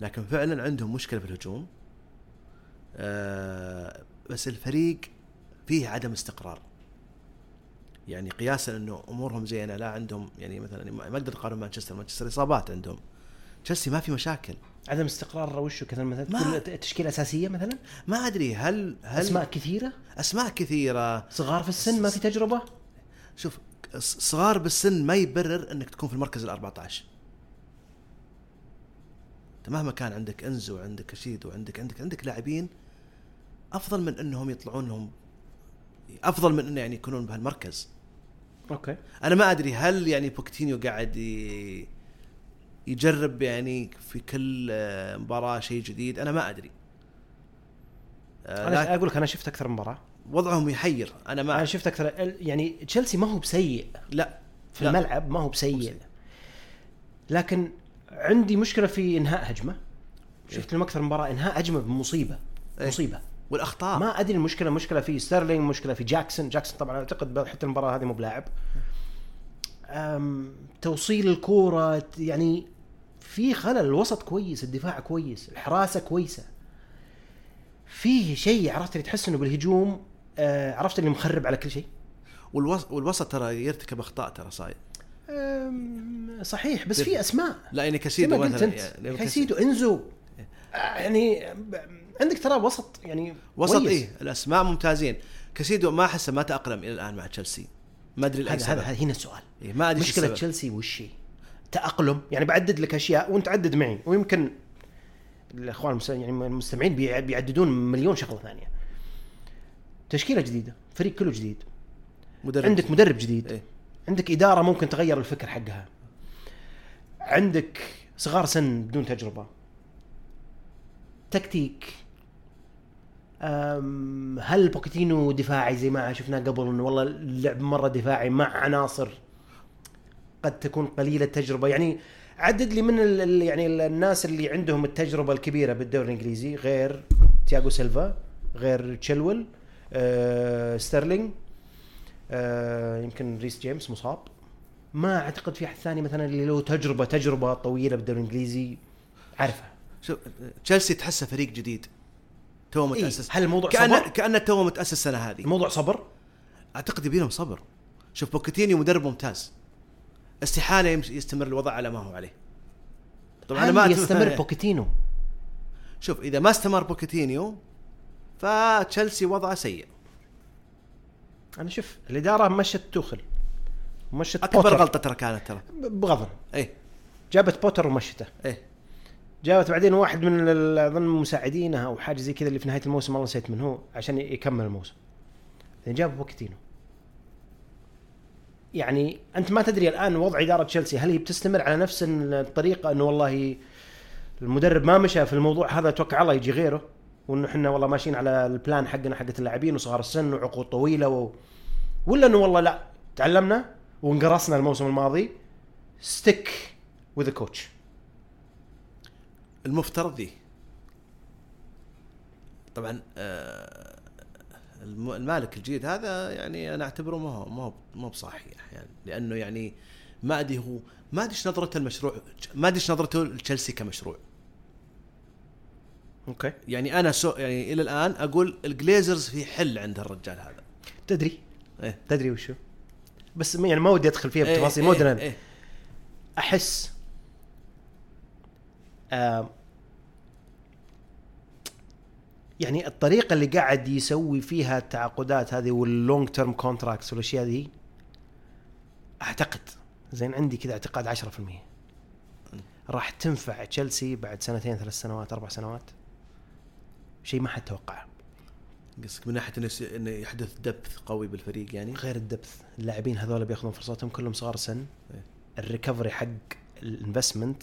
لكن فعلا عندهم مشكلة في الهجوم. آه بس الفريق فيه عدم استقرار. يعني قياسا إنه أمورهم زينة لا عندهم يعني مثلا ما أقدر أقارن مانشستر مانشستر إصابات عندهم. تشيلسي ما في مشاكل. عدم استقرار وشه كذا مثلا؟ تشكيلة أساسية مثلا؟ ما أدري هل هل أسماء كثيرة؟ أسماء كثيرة. صغار في السن ما في تجربة؟ شوف صغار بالسن ما يبرر إنك تكون في المركز ال 14 أنت مهما كان عندك إنزو وعندك اشيد وعندك عندك عندك لاعبين أفضل من أنهم يطلعون لهم أفضل من انه يعني يكونون بهالمركز. أوكي. أنا ما أدري هل يعني بوكتينيو قاعد ي- يجرب يعني في كل آه، مباراة شيء جديد أنا ما أدري. آه، أنا أقول لك أنا شفت أكثر مباراة. وضعهم يحير أنا ما أنا شفت أكثر يعني تشيلسي ما هو بسيء. لا في لا. الملعب ما هو بسيء. لكن عندي مشكلة في إنهاء هجمة. شفت لهم أكثر مباراة إنهاء هجمة بمصيبة إيه. مصيبة. والأخطاء. ما أدري المشكلة مشكلة في ستيرلينج مشكلة في جاكسون. جاكسون طبعا أعتقد حتى المباراة هذه مو بلاعب. توصيل الكورة يعني في خلل. الوسط كويس الدفاع كويس الحراسة كويسة. فيه شيء عرفت اللي تحس إنه بالهجوم؟ آه، عرفت اللي مخرب على كل شيء. والوسط, والوسط ترى يرتكب أخطاء ترى صاير. صحيح بس في أسماء. لا يعني كاسيدو مثلا يعني كايسيدو إنزو. آه، يعني عندك ترى وسط يعني وسط. إيه الأسماء ممتازين. كاسيدو ما أحسه ما تأقلم إلى الآن مع تشيلسي. ما أدري هذا هذا هنا السؤال. إيه ما أدري مشكلة. تشيلسي وش هي؟ تأقلم. يعني بعدد لك أشياء وأنت عدد معي. ويمكن الأخوان يعني المستمعين بيع- بيعددون مليون شغلة ثانية. تشكيلة جديدة. فريق كله جديد. مدرب عندك مدرب جديد. إيه. عندك إدارة ممكن تغير الفكر حقها. عندك صغار سن بدون تجربة. تكتيك. هل بوكيتينو دفاعي زي ما شفناه قبل إنه والله اللعب مرة دفاعي مع عناصر قد تكون قليلة التجربة؟ يعني عدد لي من يعني ال- الناس اللي عندهم التجربة الكبيرة بالدوري الإنجليزي غير تياغو سيلفا غير تشيلول آه ستيرلينج آه يمكن ريس جيمس مصاب. ما أعتقد في أحد ثاني مثلا اللي له تجربة تجربة طويلة بالدوري الإنجليزي عارفها. شوف تشيلسي تحسه فريق جديد. تو إيه؟ متأسس. هل الموضوع كانه صبر؟ كانه تو متأسس السنة هذه. الموضوع صبر؟ أعتقد يبي لهم صبر. شوف بوكيتينيو مدرب ممتاز. استحالة يستمر الوضع على ما هو عليه. طبعا هل أنا ما يستمر [LAUGHS] بوكيتينو شوف إذا ما استمر بوكيتينيو فتشيلسي وضعه سيء. أنا شوف الإدارة مشت توخل. مشت أكبر بوتر. غلطة ترى كانت ترى. بغضن. إيه. جابت بوتر ومشته. إيه. جابت بعدين واحد من أظن مساعدينها أو حاجة زي كذا اللي في نهاية الموسم والله نسيت من هو عشان يكمل الموسم. بعدين جاب بوكيتينو. يعني أنت ما تدري الآن وضع إدارة تشيلسي هل هي بتستمر على نفس الطريقة إنه والله المدرب ما مشى في الموضوع هذا توكل على الله يجي غيره وإنه إحنا والله ماشيين على ال plan حقنا حقت اللاعبين وصغار السن وعقود طويلة و... ولا إنه والله لا تعلمنا وانقرصنا الموسم الماضي stick with coach المفترض ذي طبعا آه، الم- المالك الجديد هذا يعني أنا أعتبره ما هو ما هو ما هو بصاحي أحيانا لأنه يعني ما أدري هو ما أدري إيش نظرته المشروع ما أدري إيش نظرته لتشيلسي كمشروع. أوكي. يعني أنا so يعني إلى الآن أقول الجليزرز في حل عند الرجال هذا. تدري؟ إيه. تدري وشو؟ بس يعني ما ودي أدخل فيها إيه، بتفاصيل إيه، ما ودنا إيه. أحس يعني الطريقة اللي قاعد يسوي فيها التعاقدات هذه وال long term contracts والأشياء ذي أعتقد زين عندي كذا اعتقاد 10% راح تنفع تشيلسي بعد سنتين ثلاث سنوات أربع سنوات. شيء ما حد توقعه. قصدك من ناحية إنه يحدث depth قوي بالفريق يعني؟ غير ال depth اللاعبين هذول بياخذون فرصتهم كلهم صغار سن. إيه. ال recovery حق ال investment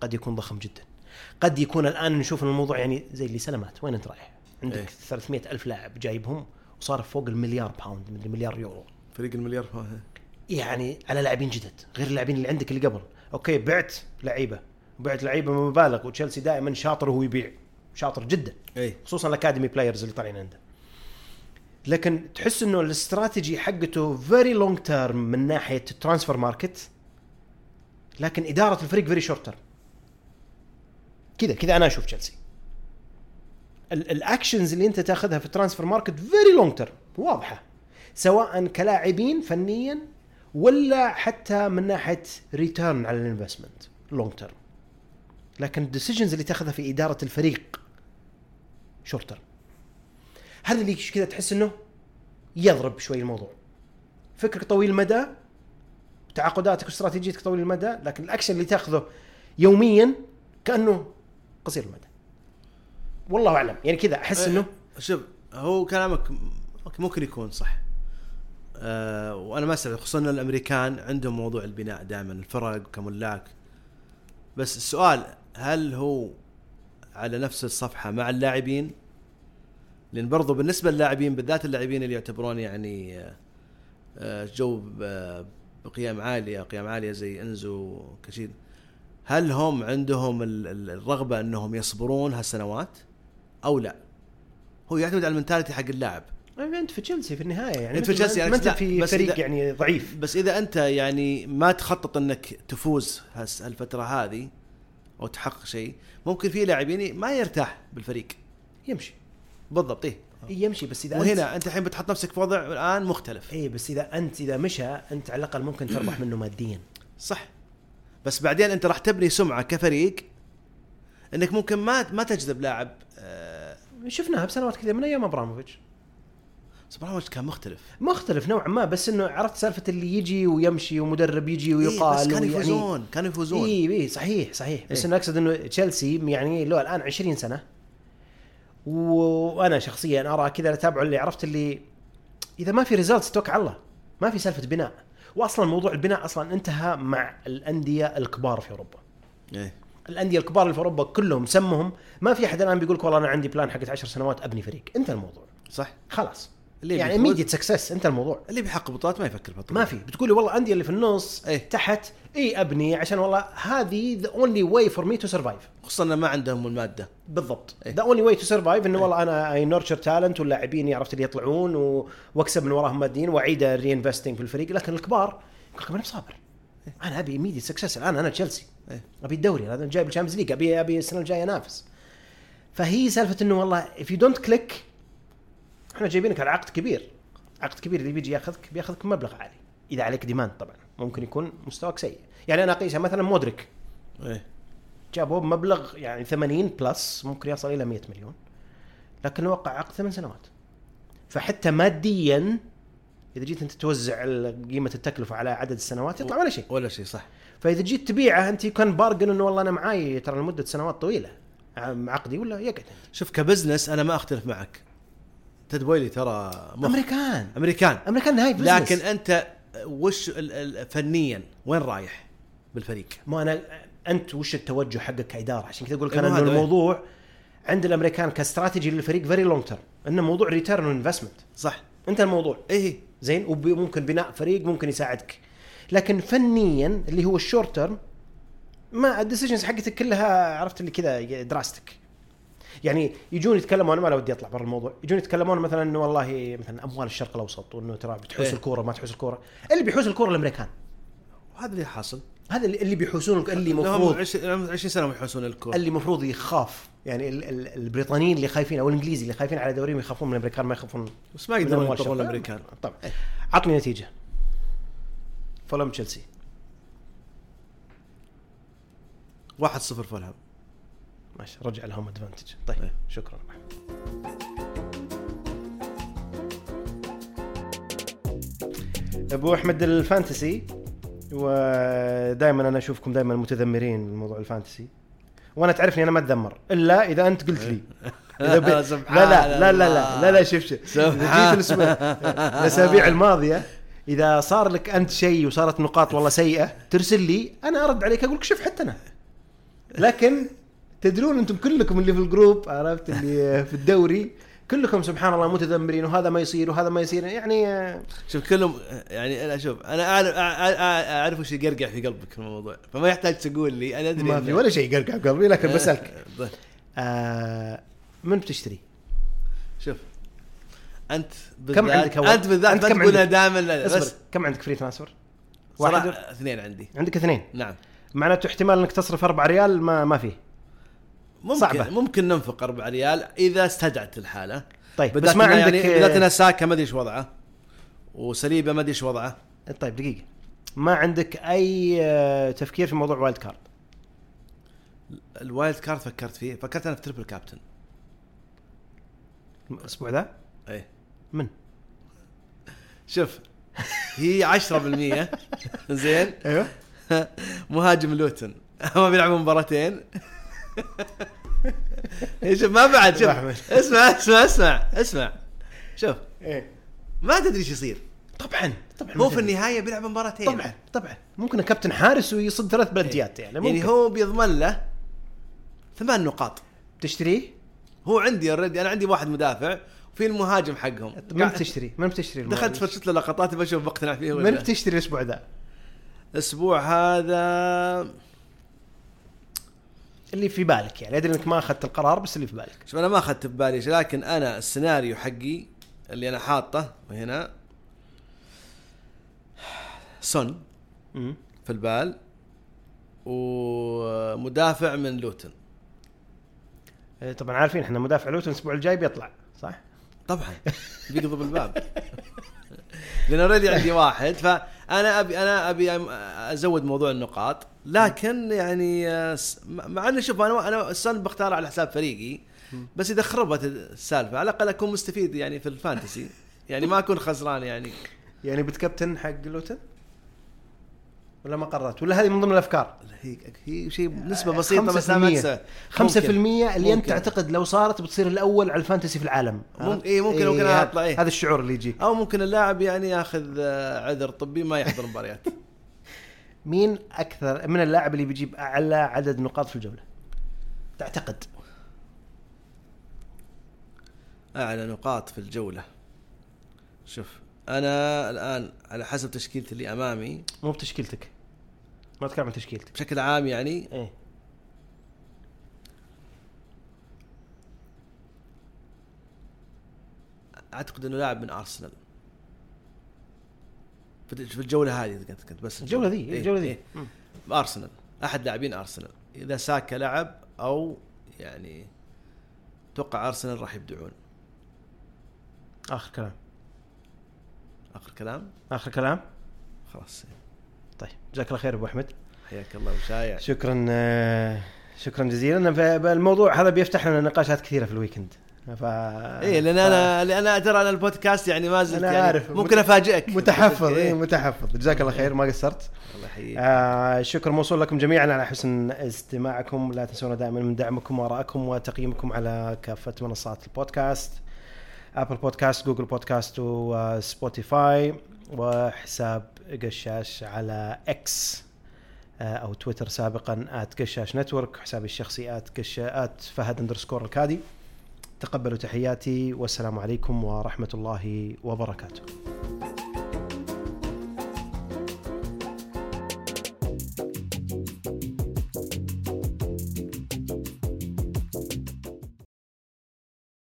قد يكون ضخم جدا. قد يكون الآن نشوف الموضوع يعني زي اللي سلامات وين أنت رايح؟ عندك إيه. 300 ألف لاعب جايبهم وصار فوق المليار pound مدري مليار يورو. فريق المليار ها- يعني على لاعبين جدد غير اللاعبين اللي عندك اللي قبل. أوكي بعت لعيبة. بعت لعيبة بمبالغ وتشيلسي دائما شاطر وهو يبيع. شاطر جدا. اي خصوصا ال academy players اللي طالعين عنده. لكن تحس إنه الاستراتيجي حقته very long term من ناحية ال transfer market لكن إدارة الفريق very short term كذا كذا أنا أشوف تشيلسي ال- ال actions اللي أنت تأخذها في ال transfer market very long term واضحة. سواء كلاعبين فنيا ولا حتى من ناحية return على ال investment long term لكن ال decisions اللي تأخذها في إدارة الفريق short term هذا اللي كذا تحس إنه يضرب شوي الموضوع. فكرك طويل المدى تعاقداتك واستراتيجيتك طويل المدى لكن الاكشن اللي تأخذه يوميا كأنه قصير المدى. والله أعلم. يعني كذا أحس إيه. إنه شوف هو كلامك ممكن يكون صح. أه وأنا ما أستبعد خصوصا إن الأمريكان عندهم موضوع البناء دائما الفرق كملاك. بس السؤال هل هو على نفس الصفحة مع اللاعبين؟ لأن برضو بالنسبة للاعبين بالذات اللاعبين اللي يعتبرون يعني آه، آه، جو ب- بقيم عالية قيم عالية زي إنزو كشيد هل هم عندهم ال- ال- الرغبة أنهم يصبرون هالسنوات؟ أو لا؟ هو يعتمد على المنتاليتي حق اللاعب. أنت في تشيلسي في النهاية يعني أنت في تشيلسي يعني ما أنت في فريق يعني ضعيف. بس إذا أنت يعني ما تخطط أنك تفوز هالفترة هذه أو تحقق شيء ممكن في لاعبين ما يرتاح بالفريق. يمشي. بالضبط إيه. يمشي بس إذا وهنا انت الحين بتحط نفسك في وضع الآن مختلف. اي بس إذا أنت إذا مشى أنت على الأقل ممكن تربح [CLEARS THROAT] منه ماديا. صح. بس بعدين انت راح تبني سمعة كفريق انك ممكن ما ما تجذب لاعب آه شفناها بسنوات كثيرة من أيام أبراموفيتش. سبحان كان مختلف. مختلف نوعا ما بس إنه عرفت سالفة اللي يجي ويمشي ومدرب يجي ويقال إيه بس كانوا يفوزون كانوا يفوزون. اي اي صحيح صحيح. بس إيه. إنه أقصد إنه تشيلسي يعني له الآن 20 سنة وأنا شخصيا أرى كذا اتابعه اللي عرفت اللي إذا ما في results توكل على الله ما في سالفة بناء. واصلا موضوع البناء أصلا انتهى مع الأندية الكبار في أوروبا. إيه. الأندية الكبار اللي في أوروبا كلهم سمهم. ما في أحد الآن بيقول لك والله أنا عندي plan حقت 10 سنوات أبني فريق. انت الموضوع. صح. خلاص. اللي يعني immediate success انت الموضوع. اللي بيحقق بطولات ما يفكر بطولات ما في. بتقول لي والله الانديه اللي في النص إيه. تحت إي أبني عشان والله هذه the only way for me to survive خصوصا ما عندهم المادة. بالضبط. إيه. the only way to survive إنه والله أنا I nurture talent واللاعبين عرفت اللي يطلعون و... وأكسب من وراهم ماديين وأعيد ال reinvesting في الفريق. لكن الكبار يقول لك أنا بصابر. أنا أبي immediate success الآن أنا تشيلسي إيه. أبي الدوري. أنا جايب ال Champions League ابي أبي السنة الجاية انافس فهي سالفة إنه والله if you don't click إحنا جايبينك على عقد كبير. عقد كبير اللي بيجي ياخذك بياخذك بمبلغ عالي. إذا عليك demand طبعا ممكن يكون مستواك سيء. يعني أنا أقيسها مثلا مودريك. إيه. جابوه بمبلغ يعني 80 plus ممكن يصل إلى 100 مليون. لكن وقع عقد ثمان سنوات. فحتى ماديا إذا جيت أنت توزع قيمة التكلفة على عدد السنوات يطلع ولا شيء. ولا شيء صح. فإذا جيت تبيعه أنت can bargain إنه والله أنا معاي ترى لمدة سنوات طويلة. عقدي ولا يقعد؟ شوف ك business أنا ما أختلف معك. تد بويلي ترى مخ. أمريكان. أمريكان. أمريكان هاي business لكن أنت وش فنيا؟ وين رايح بالفريق؟ ما أنا أنت وش التوجه حقك كإدارة؟ عشان كذا أقول لك أنا انه. الموضوع عند الأمريكان كاستراتيجي للفريق very long term إنه موضوع return investment صح. أنت الموضوع. إيه. زين؟ وممكن بناء فريق ممكن يساعدك. لكن فنيا اللي هو ال short term ما ال decisions حقتك كلها عرفت اللي كذا دراستك يعني يجون يتكلمون أنا ما له ودي أطلع برا الموضوع يجون يتكلمون مثلا إنه والله مثلا أموال الشرق الأوسط وإنه ترى بتحوس إيه. الكورة ما تحوس الكورة اللي بيحوس الكورة الأمريكان. وهذا اللي حاصل. هذا اللي, اللي بيحوسون اللي لهم المفروض 20 20 سنة يحوسون الكورة. اللي المفروض يخاف يعني ال- ال- البريطانيين اللي خايفين أو الإنجليزي اللي خايفين على دوريهم يخافون من الأمريكان ما يخافون بس ما يقدرون الشرق. الأمريكان. طبعا عطني نتيجة. فولهام تشيلسي. 1-0 فولهام. ماشي رجع لهم advantage طيب إيه. شكرا أبو أحمد ال fantasy ودائما أنا أشوفكم دائما متذمرين بموضوع ال fantasy وأنا تعرفني أنا ما أتذمر إلا إذا أنت قلت لي. [LAUGHS] لا, لا, لا لا لا. لا لا شوف شوف جيت [LAUGHS] الأسابيع الماضية إذا صار لك أنت شيء وصارت نقاط والله سيئة ترسل لي أنا أرد عليك أقول لك شوف حتى أنا لكن تدرون أنتم كلكم اللي في الجروب عرفت اللي في الدوري كلكم سبحان الله متذمرين وهذا ما يصير وهذا ما يصير يعني آه، شوف كلهم يعني أنا شوف أنا أعرف أعرف وش يقرقع في قلبك في الموضوع فما يحتاج تقول لي أنا أدري ما في ولا شيء يقرقع بقلبي لكن بسألك طيب. آه من بتشتري؟ شوف أنت كم بالذات- عندك أول؟ أنت بالذات ما كم تقولها عندك؟ دائما اصبر بس كم عندك free transfer؟ واحد اثنين عندي عندك اثنين نعم معناته احتمال إنك تصرف 4 ريال ما ما فيه ممكن صعبة. ممكن ننفق 4 ريال إذا استدعت الحالة. طيب بس ما إن عندك يعني بالذات ان ساكا ما أدري إيش وضعه. وصليبا ما أدري إيش وضعه. طيب دقيقة. ما عندك أي آه، تفكير في موضوع wild card ال wild card فكرت فيه. فكرت أنا في triple captain الأسبوع ذا إيه. من؟ شوف هي 10% [LAUGHS] زين؟ أيوه. [LAUGHS] مهاجم لوتن. [LAUGHS] هم بيلعبوا مباراتين. شوف ما بعد شوف. اسمع اسمع اسمع اسمع شوف إيه ما تدري إيش يصير طبعا طبعا هو في النهاية بيلعب مباراتين طبعا طبعا ممكن كابتن حارس ويصد ثلاث بلنتيات يعني ممكن يعني هو بيضمن له ثمان نقاط تشتريه؟ هو عندي already أنا عندي واحد مدافع وفي المهاجم حقهم من بتشتري؟ من بتشتري؟ دخلت؟ فرشت له لقطات بشوف بقتنع فيه من ولا بتشتري الأسبوع ذا؟ الأسبوع هذا اللي في بالك يعني. أدري إنك ما أخذت القرار بس اللي في بالك. شوف أنا ما أخذت ببالي شيء، لكن أنا السيناريو حقي اللي أنا حاطه هنا سون في البال ومدافع من لوتن. إيه، طبعا عارفين إحنا مدافع لوتون الأسبوع الجاي بيطلع صح؟ طبعا. بيقضب الباب [LAUGHS] لأن already عندي واحد فانا ابي أنا أبي أزود موضوع النقاط. لكن يعني آه، مع إنه شوف أنا أنا سون بختار على حساب فريقي بس إذا خربت السالفة على الأقل أكون مستفيد يعني في ال fantasy. يعني ما أكون خسران يعني. يعني بتكابتن حق لوتون؟ ولا ما قررت؟ ولا هذه من ضمن الأفكار؟ هي هي شيء نسبه بسيطة بس أنا ما 5% أنسى. 5% ممكن. اللي أنت ممكن. تعتقد لو صارت بتصير الأول على الفانتسي في العالم مم- إيه، ممكن- ممكن هذا- أطلع، إيه. هذا الشعور اللي يجيك أو ممكن اللاعب يعني ياخذ آه، عذر طبي ما يحضر مباريات [LAUGHS] مين أكثر من اللاعب اللي بيجيب أعلى عدد نقاط في الجولة تعتقد أعلى نقاط في الجولة شوف أنا الآن على حسب تشكيلتي اللي أمامي مو بتشكيلتك ما أتكلم عن تشكيلتك بشكل عام يعني؟ إيه. أعتقد إنه لاعب من أرسنال. في الجولة هذه كنت كنت بس الجولة. ذي إيه، الجولة ذي. إيه. مم. أرسنال. أحد لاعبين أرسنال. إذا ساكا لعب أو يعني أتوقع أرسنال راح يبدعون. آخر كلام. آخر كلام؟ آخر كلام؟ خلاص طيب جزاك الله خير أبو أحمد. حياك الله وشايع شكرا آه، شكرا جزيلا. ف- الموضوع هذا بيفتح لنا نقاشات كثيرة في ال weekend. ف إيه لأن أنا لأن أنا ترى أنا البودكاست يعني ما زلت يعني عارف. ممكن أفاجئك. متحفظ إيه. إيه. متحفظ. جزاك الله خير ما قصرت. الله يحييك. آه شكر موصول لكم جميعا على حسن استماعكم. لا تنسونا دائما من دعمكم وارائكم وتقييمكم على كافة منصات البودكاست. Apple Podcast Google Podcast و Spotify وحساب قشاش على X آه، أو تويتر سابقا @قشاش network حسابي الشخصي @فهد underscore الكادي. تقبلوا تحياتي والسلام عليكم ورحمة الله وبركاته.